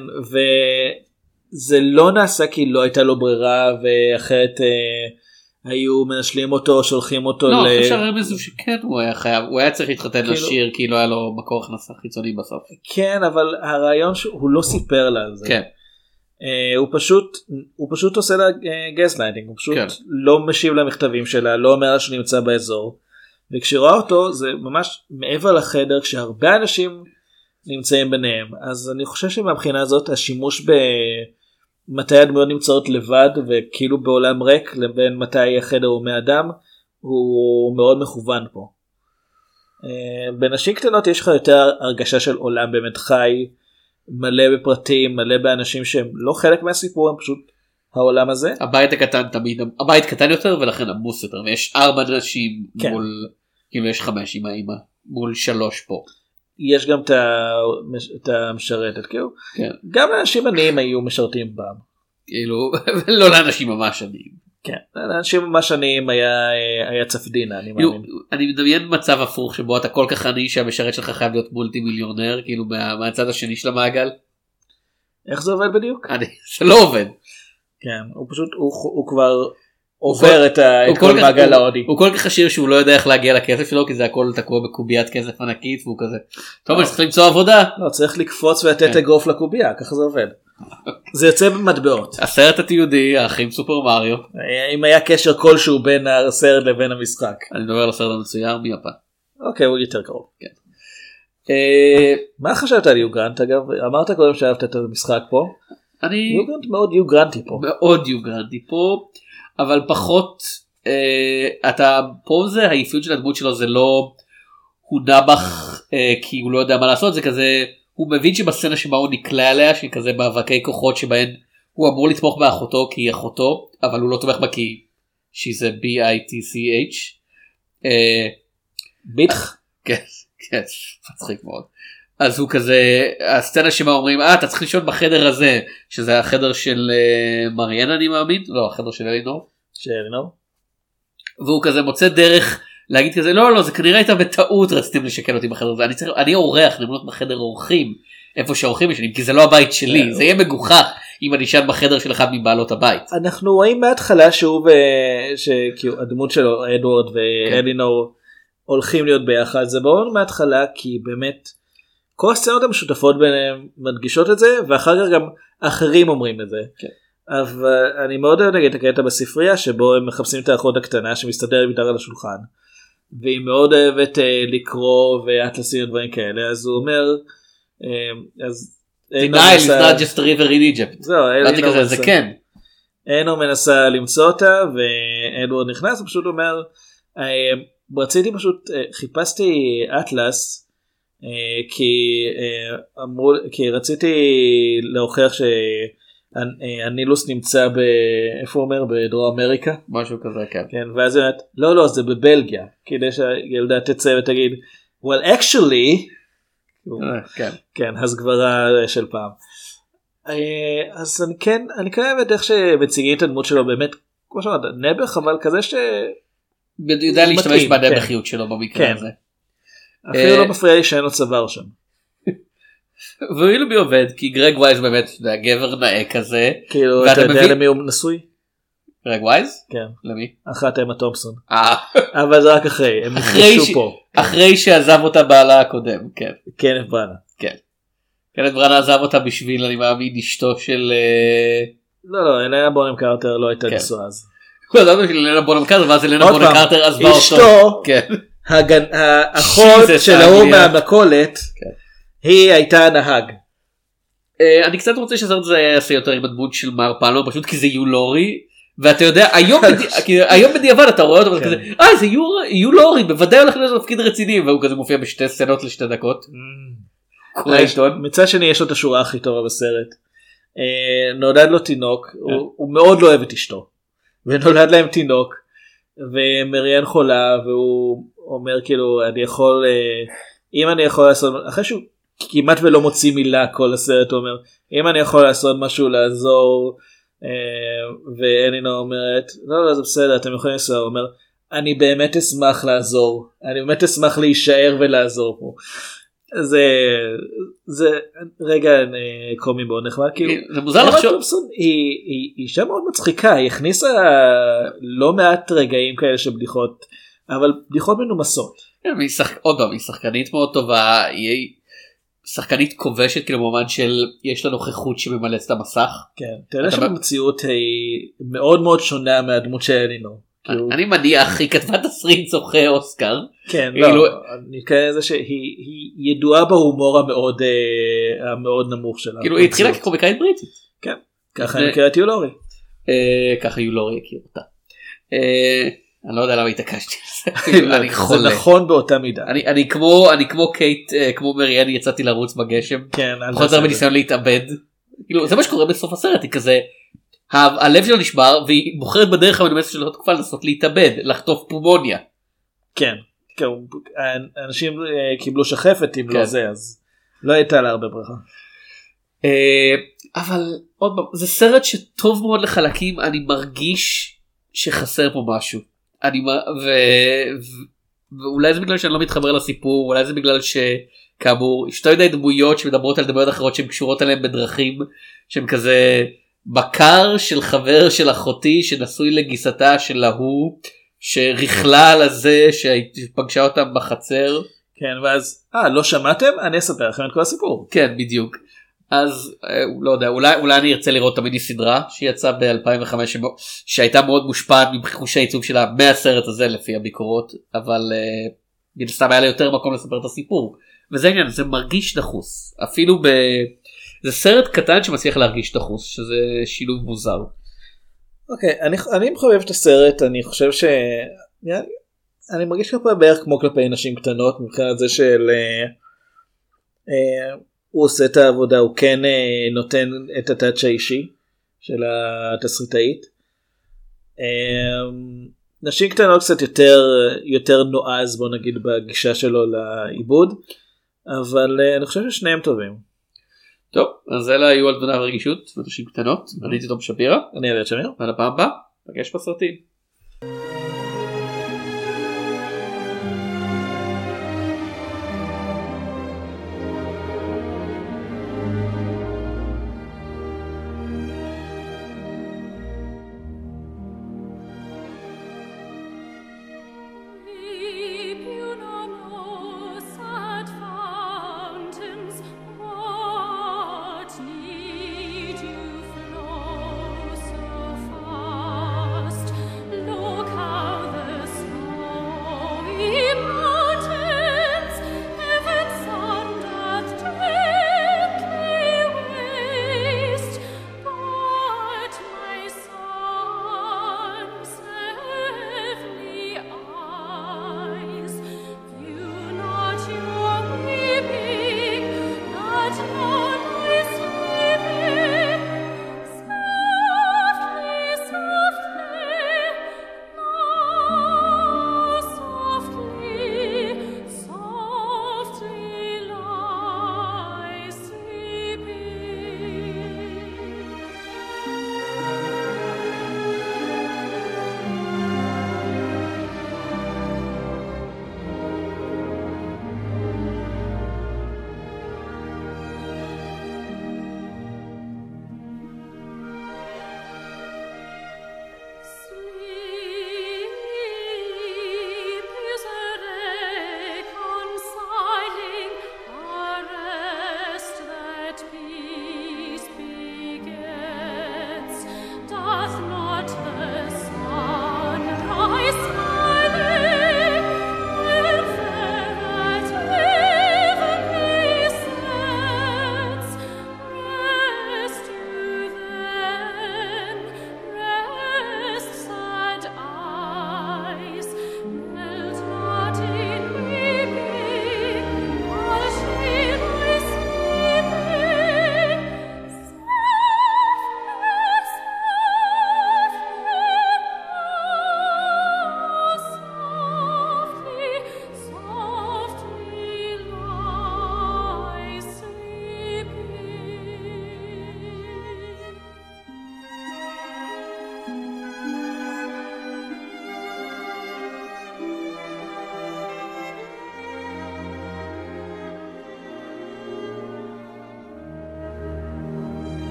Speaker 2: וזה לא נעשה כי לא הייתה לו ברירה ואחרת אה, היו מנשלים אותו שולחים אותו
Speaker 1: לא,
Speaker 2: ל...
Speaker 1: אני חושב שהרמז הוא שכן הוא היה חייב הוא היה צריך להתחתן
Speaker 2: כאילו-
Speaker 1: לשיר כי לא היה לו מקור הכנסה חיצוני בסוף.
Speaker 2: כן אבל הרעיון שהוא לא סיפר לה על זה.
Speaker 1: כן.
Speaker 2: אה, הוא פשוט הוא פשוט עושה לה גס לייטינג הוא פשוט
Speaker 1: כן.
Speaker 2: לא משיב למכתבים שלה לא אומר לה שהוא נמצא באזור. וכשרואה אותו זה ממש מעבר לחדר כשהרבה אנשים נמצאים ביניהם אז אני חושב שמבחינה הזאת השימוש במתי הדמויות נמצאות לבד וכאילו בעולם ריק לבין מתי החדר הוא מלא אדם הוא מאוד מכוון פה. אה, בנשים קטנות יש לך יותר הרגשה של עולם באמת חי מלא בפרטים מלא באנשים שהם לא חלק מהסיפור הם פשוט העולם הזה.
Speaker 1: הבית הקטן תמיד הבית קטן יותר ולכן עמוס יותר ויש ארבע נשים
Speaker 2: כן.
Speaker 1: מול כאילו יש חמש עם האמא מול שלוש פה.
Speaker 2: יש גם את המשרתת כאילו
Speaker 1: כן.
Speaker 2: גם לאנשים עניים היו משרתים פעם.
Speaker 1: כאילו לא לאנשים ממש עניים.
Speaker 2: כן לאנשים ממש עניים היה היה צפדינה אני מאמין.
Speaker 1: אני מדמיין מצב הפוך שבו אתה כל כך עני שהמשרת שלך חייב להיות מולטי מיליונר כאילו מה- מהצד השני של המעגל.
Speaker 2: איך זה עובד בדיוק?
Speaker 1: אני- זה לא עובד.
Speaker 2: כן הוא פשוט הוא הוא כבר עובר את ה-
Speaker 1: הוא
Speaker 2: את כל מעגל
Speaker 1: הוא-
Speaker 2: ההודי.
Speaker 1: הוא כל כך עשיר שהוא לא יודע איך להגיע לכסף שלו כי זה הכל תקוע בקוביית כסף ענקית והוא כזה. טוב אני צריך למצוא עבודה.
Speaker 2: לא צריך לקפוץ ולתת
Speaker 1: כן.
Speaker 2: אגרוף לקובייה ככה זה עובד. זה יוצא במטבעות.
Speaker 1: הסרט התיעודי האחים סופר מריו.
Speaker 2: אם היה קשר כלשהו בין הסרט לבין המשחק.
Speaker 1: אני מדבר על הסרט המצויר מיפן.
Speaker 2: אוקיי הוא יותר קרוב.
Speaker 1: אה,
Speaker 2: מה חשבת על יוגרנט אגב? אמרת קודם שאהבת את המשחק פה.
Speaker 1: אני
Speaker 2: יוגרנט מאוד יוגרנטי פה.
Speaker 1: מאוד יוגרנטי פה אבל פחות אה, אתה פה זה האפיון של הדמות שלו זה לא הוא נבח אה, כי הוא לא יודע מה לעשות זה כזה הוא מבין שבסצנה שבה הוא נקלע עליה שהיא כזה מאבקי כוחות שבהן הוא אמור לתמוך באחותו כי היא אחותו אבל הוא לא תומך בה כי שהיא זה B-I-T-C-H.
Speaker 2: ביטח.
Speaker 1: כן, כן, מצחיק מאוד. אז הוא כזה הסצנה שבה אומרים אה אתה צריך לישון בחדר הזה שזה החדר של אה, מריאן אני מאמין לא החדר של אלינור
Speaker 2: שאלינור.
Speaker 1: והוא כזה מוצא דרך להגיד כזה לא לא זה כנראה הייתה בטעות רציתם לשכן אותי בחדר הזה אני צריך אני אורח למנות בחדר אורחים איפה שהאורחים ישנים כי זה לא הבית שלי
Speaker 2: כן.
Speaker 1: זה יהיה מגוחך אם אני אשן בחדר של אחד מבעלות הבית.
Speaker 2: אנחנו רואים מההתחלה שהוא ו- שכאילו הדמות שלו אדוארד ואלינור הולכים להיות ביחד זה ברור מההתחלה כי באמת כל הסצנות המשותפות ביניהם מדגישות את זה ואחר כך גם אחרים אומרים את זה.
Speaker 1: כן.
Speaker 2: אבל אני מאוד אוהב נגיד את הקטע בספרייה שבו הם מחפשים את האחות הקטנה שמסתדרת מתחת על השולחן. והיא מאוד אוהבת אה, לקרוא ואטלסים ודברים כאלה אז הוא אומר אה, אז
Speaker 1: The Nile is
Speaker 2: מנסה-
Speaker 1: not just a river in Egypt.
Speaker 2: זהו,
Speaker 1: אמרתי
Speaker 2: אלינור
Speaker 1: כזה זה
Speaker 2: מנסה-
Speaker 1: כן.
Speaker 2: אנו מנסה למצוא אותה ואדוארד נכנס ופשוט אומר "אה, רציתי פשוט אה, חיפשתי אטלס אה, כי אמרו כי רציתי להוכיח שהנילוס נמצא ב... איפה הוא אומר? בדרום אמריקה?
Speaker 1: משהו כזה כן.
Speaker 2: כן ואז היא אומרת לא לא זה בבלגיה כדי שהילדה תצא ותגיד well actually
Speaker 1: אה, כן.
Speaker 2: כן הסגברה של פעם. אה, אז אני כן אני כן אוהב את איך שמציגים את הדמות שלו באמת כמו שאמרת נעבך אבל כזה ש...
Speaker 1: יודע להשתמש בנעבכיות שלו במקרה
Speaker 2: כן.
Speaker 1: הזה.
Speaker 2: אפילו
Speaker 1: אה,
Speaker 2: לא מפריע לי שאין לו צוואר שם.
Speaker 1: ואילו עובד כי גרג וייז באמת גבר נאה כזה.
Speaker 2: כאילו אתה יודע למי הוא נשוי?
Speaker 1: גרג וייז?
Speaker 2: כן.
Speaker 1: למי?
Speaker 2: אחת אמה תומפסון.
Speaker 1: אה,
Speaker 2: אבל זה רק אחרי הם נפגשו
Speaker 1: ש-
Speaker 2: פה.
Speaker 1: אחרי שעזב אותה בעלה הקודם כן.
Speaker 2: כן בראנה.
Speaker 1: כן. קנט בראנה עזב אותה בשביל אני מאמין אשתו של אה,
Speaker 2: לא לא אלנה בונם קרטר לא הייתה
Speaker 1: כן.
Speaker 2: נשואה אז.
Speaker 1: הוא עזב בשביל אלנה בונם קרטר ואז אלנה בונם קרטר עזבה אותו.
Speaker 2: אשתו
Speaker 1: כן.
Speaker 2: האחות של ההוא. מהמכולת היא הייתה נהג.
Speaker 1: אה, אני קצת רוצה שהסרט הזה יעשה יותר עם הדמות של מר פלמר פשוט כי זה יו לורי ואתה יודע היום בדי- היום בדיעבד אתה רואה אותו
Speaker 2: כן.
Speaker 1: כזה אה זה יו- לורי בוודאי הולך להיות תפקיד רציני והוא כזה מופיע בשתי סצנות לשתי דקות. קורא עיתון.
Speaker 2: מצד שני יש לו את השורה הכי טובה בסרט. אה, נולד לו תינוק הוא- מאוד לא אוהב את אשתו. ונולד להם תינוק ומריאן חולה והוא אומר כאילו אני יכול אה, אם אני יכול לעשות אחרי שהוא כמעט ולא מוציא מילה כל הסרט הוא אומר אם אני יכול לעשות משהו לעזור אה, ואלינה אומרת לא לא זה בסדר אתם יכולים לנסוע הוא אומר אני באמת אשמח לעזור אני באמת אשמח להישאר ולעזור פה. זה זה רגע אה, קומי מאוד נחמד כאילו
Speaker 1: זה מוזר לחשוב
Speaker 2: היא אישה מאוד מצחיקה היא הכניסה לא מעט רגעים כאלה של בדיחות אבל בדיחות מנומסות.
Speaker 1: כן, עוד פעם היא שחקנית מאוד טובה היא שחקנית כובשת כאילו במובן של יש לה נוכחות שממלאת את המסך.
Speaker 2: כן, אתה שבמציאות היא מאוד מאוד שונה מהדמות של אלינור. כאילו,
Speaker 1: אני מניח היא כתבה תסריט זוכה אוסקר.
Speaker 2: כן,
Speaker 1: כאילו-
Speaker 2: לא, אני כאלה זה שהיא היא ידועה בהומור המאוד אה, המאוד נמוך שלה.
Speaker 1: כאילו היא התחילה. כקומיקאית בריטית.
Speaker 2: כן, ככה אני מכיר את יולורי.
Speaker 1: אה, ככה יולורי הכיר אותה. אני לא יודע למה התעקשתי על זה. אני
Speaker 2: זה
Speaker 1: חולה.
Speaker 2: נכון באותה מידה.
Speaker 1: אני אני כמו אני כמו קייט אה, כמו מריאן יצאתי לרוץ בגשם.
Speaker 2: כן, אל
Speaker 1: פחות
Speaker 2: תעשה
Speaker 1: הרבה
Speaker 2: את זה.
Speaker 1: ניסיון להתאבד. כאילו זה מה שקורה בסוף הסרט היא כזה. הלב שלה נשבר והיא בוחרת בדרך המנומסת של התקופה לנסות להתאבד לחטוף פומוניה.
Speaker 2: כן, כן, אנשים אה, קיבלו שחפת אם
Speaker 1: כן.
Speaker 2: לא זה אז לא הייתה לה הרבה ברכה.
Speaker 1: אה, אבל עוד פעם זה סרט שטוב מאוד לחלקים אני מרגיש שחסר פה משהו. אני ו... ו... ואולי זה בגלל שאני לא מתחבר לסיפור אולי זה בגלל שכאמור יש יותר מדי דמויות שמדברות על דמויות אחרות שהן קשורות אליהן בדרכים שהם כזה בקר של חבר של אחותי שנשוי לגיסתה של ההוא שריכלה על הזה שפגשה אותם בחצר.
Speaker 2: כן ואז אה לא שמעתם אני אספר לכם את כל הסיפור.
Speaker 1: כן בדיוק. אז אה, לא יודע אולי אולי אני ארצה לראות את המיני סדרה שיצאה ב-2005 שהייתה מאוד מושפעת מחוש העיצוב שלה מהסרט הזה לפי הביקורות אבל אה, מן הסתם היה לה יותר מקום לספר את הסיפור וזה העניין זה מרגיש דחוס אפילו ב... זה סרט קטן שמצליח להרגיש דחוס שזה שילוב מוזר.
Speaker 2: אוקיי אני אני מחבב את הסרט אני חושב ש... לי- אני מרגיש כלפי בערך כמו כלפי נשים קטנות מבחינת זה של אה, אה, הוא עושה את העבודה הוא כן אה, נותן את הטאצ' האישי של התסריטאית. אה, נשים קטנות קצת יותר יותר נועז בוא נגיד בגישה שלו לעיבוד אבל אה, אני חושב ששניהם טובים.
Speaker 1: טוב אז אלה היו על תמונה ורגישות ונשים קטנות אני הייתי תום שפירא
Speaker 2: אני אריאל שמיר.
Speaker 1: ועד הפעם הבאה נפגש בסרטים.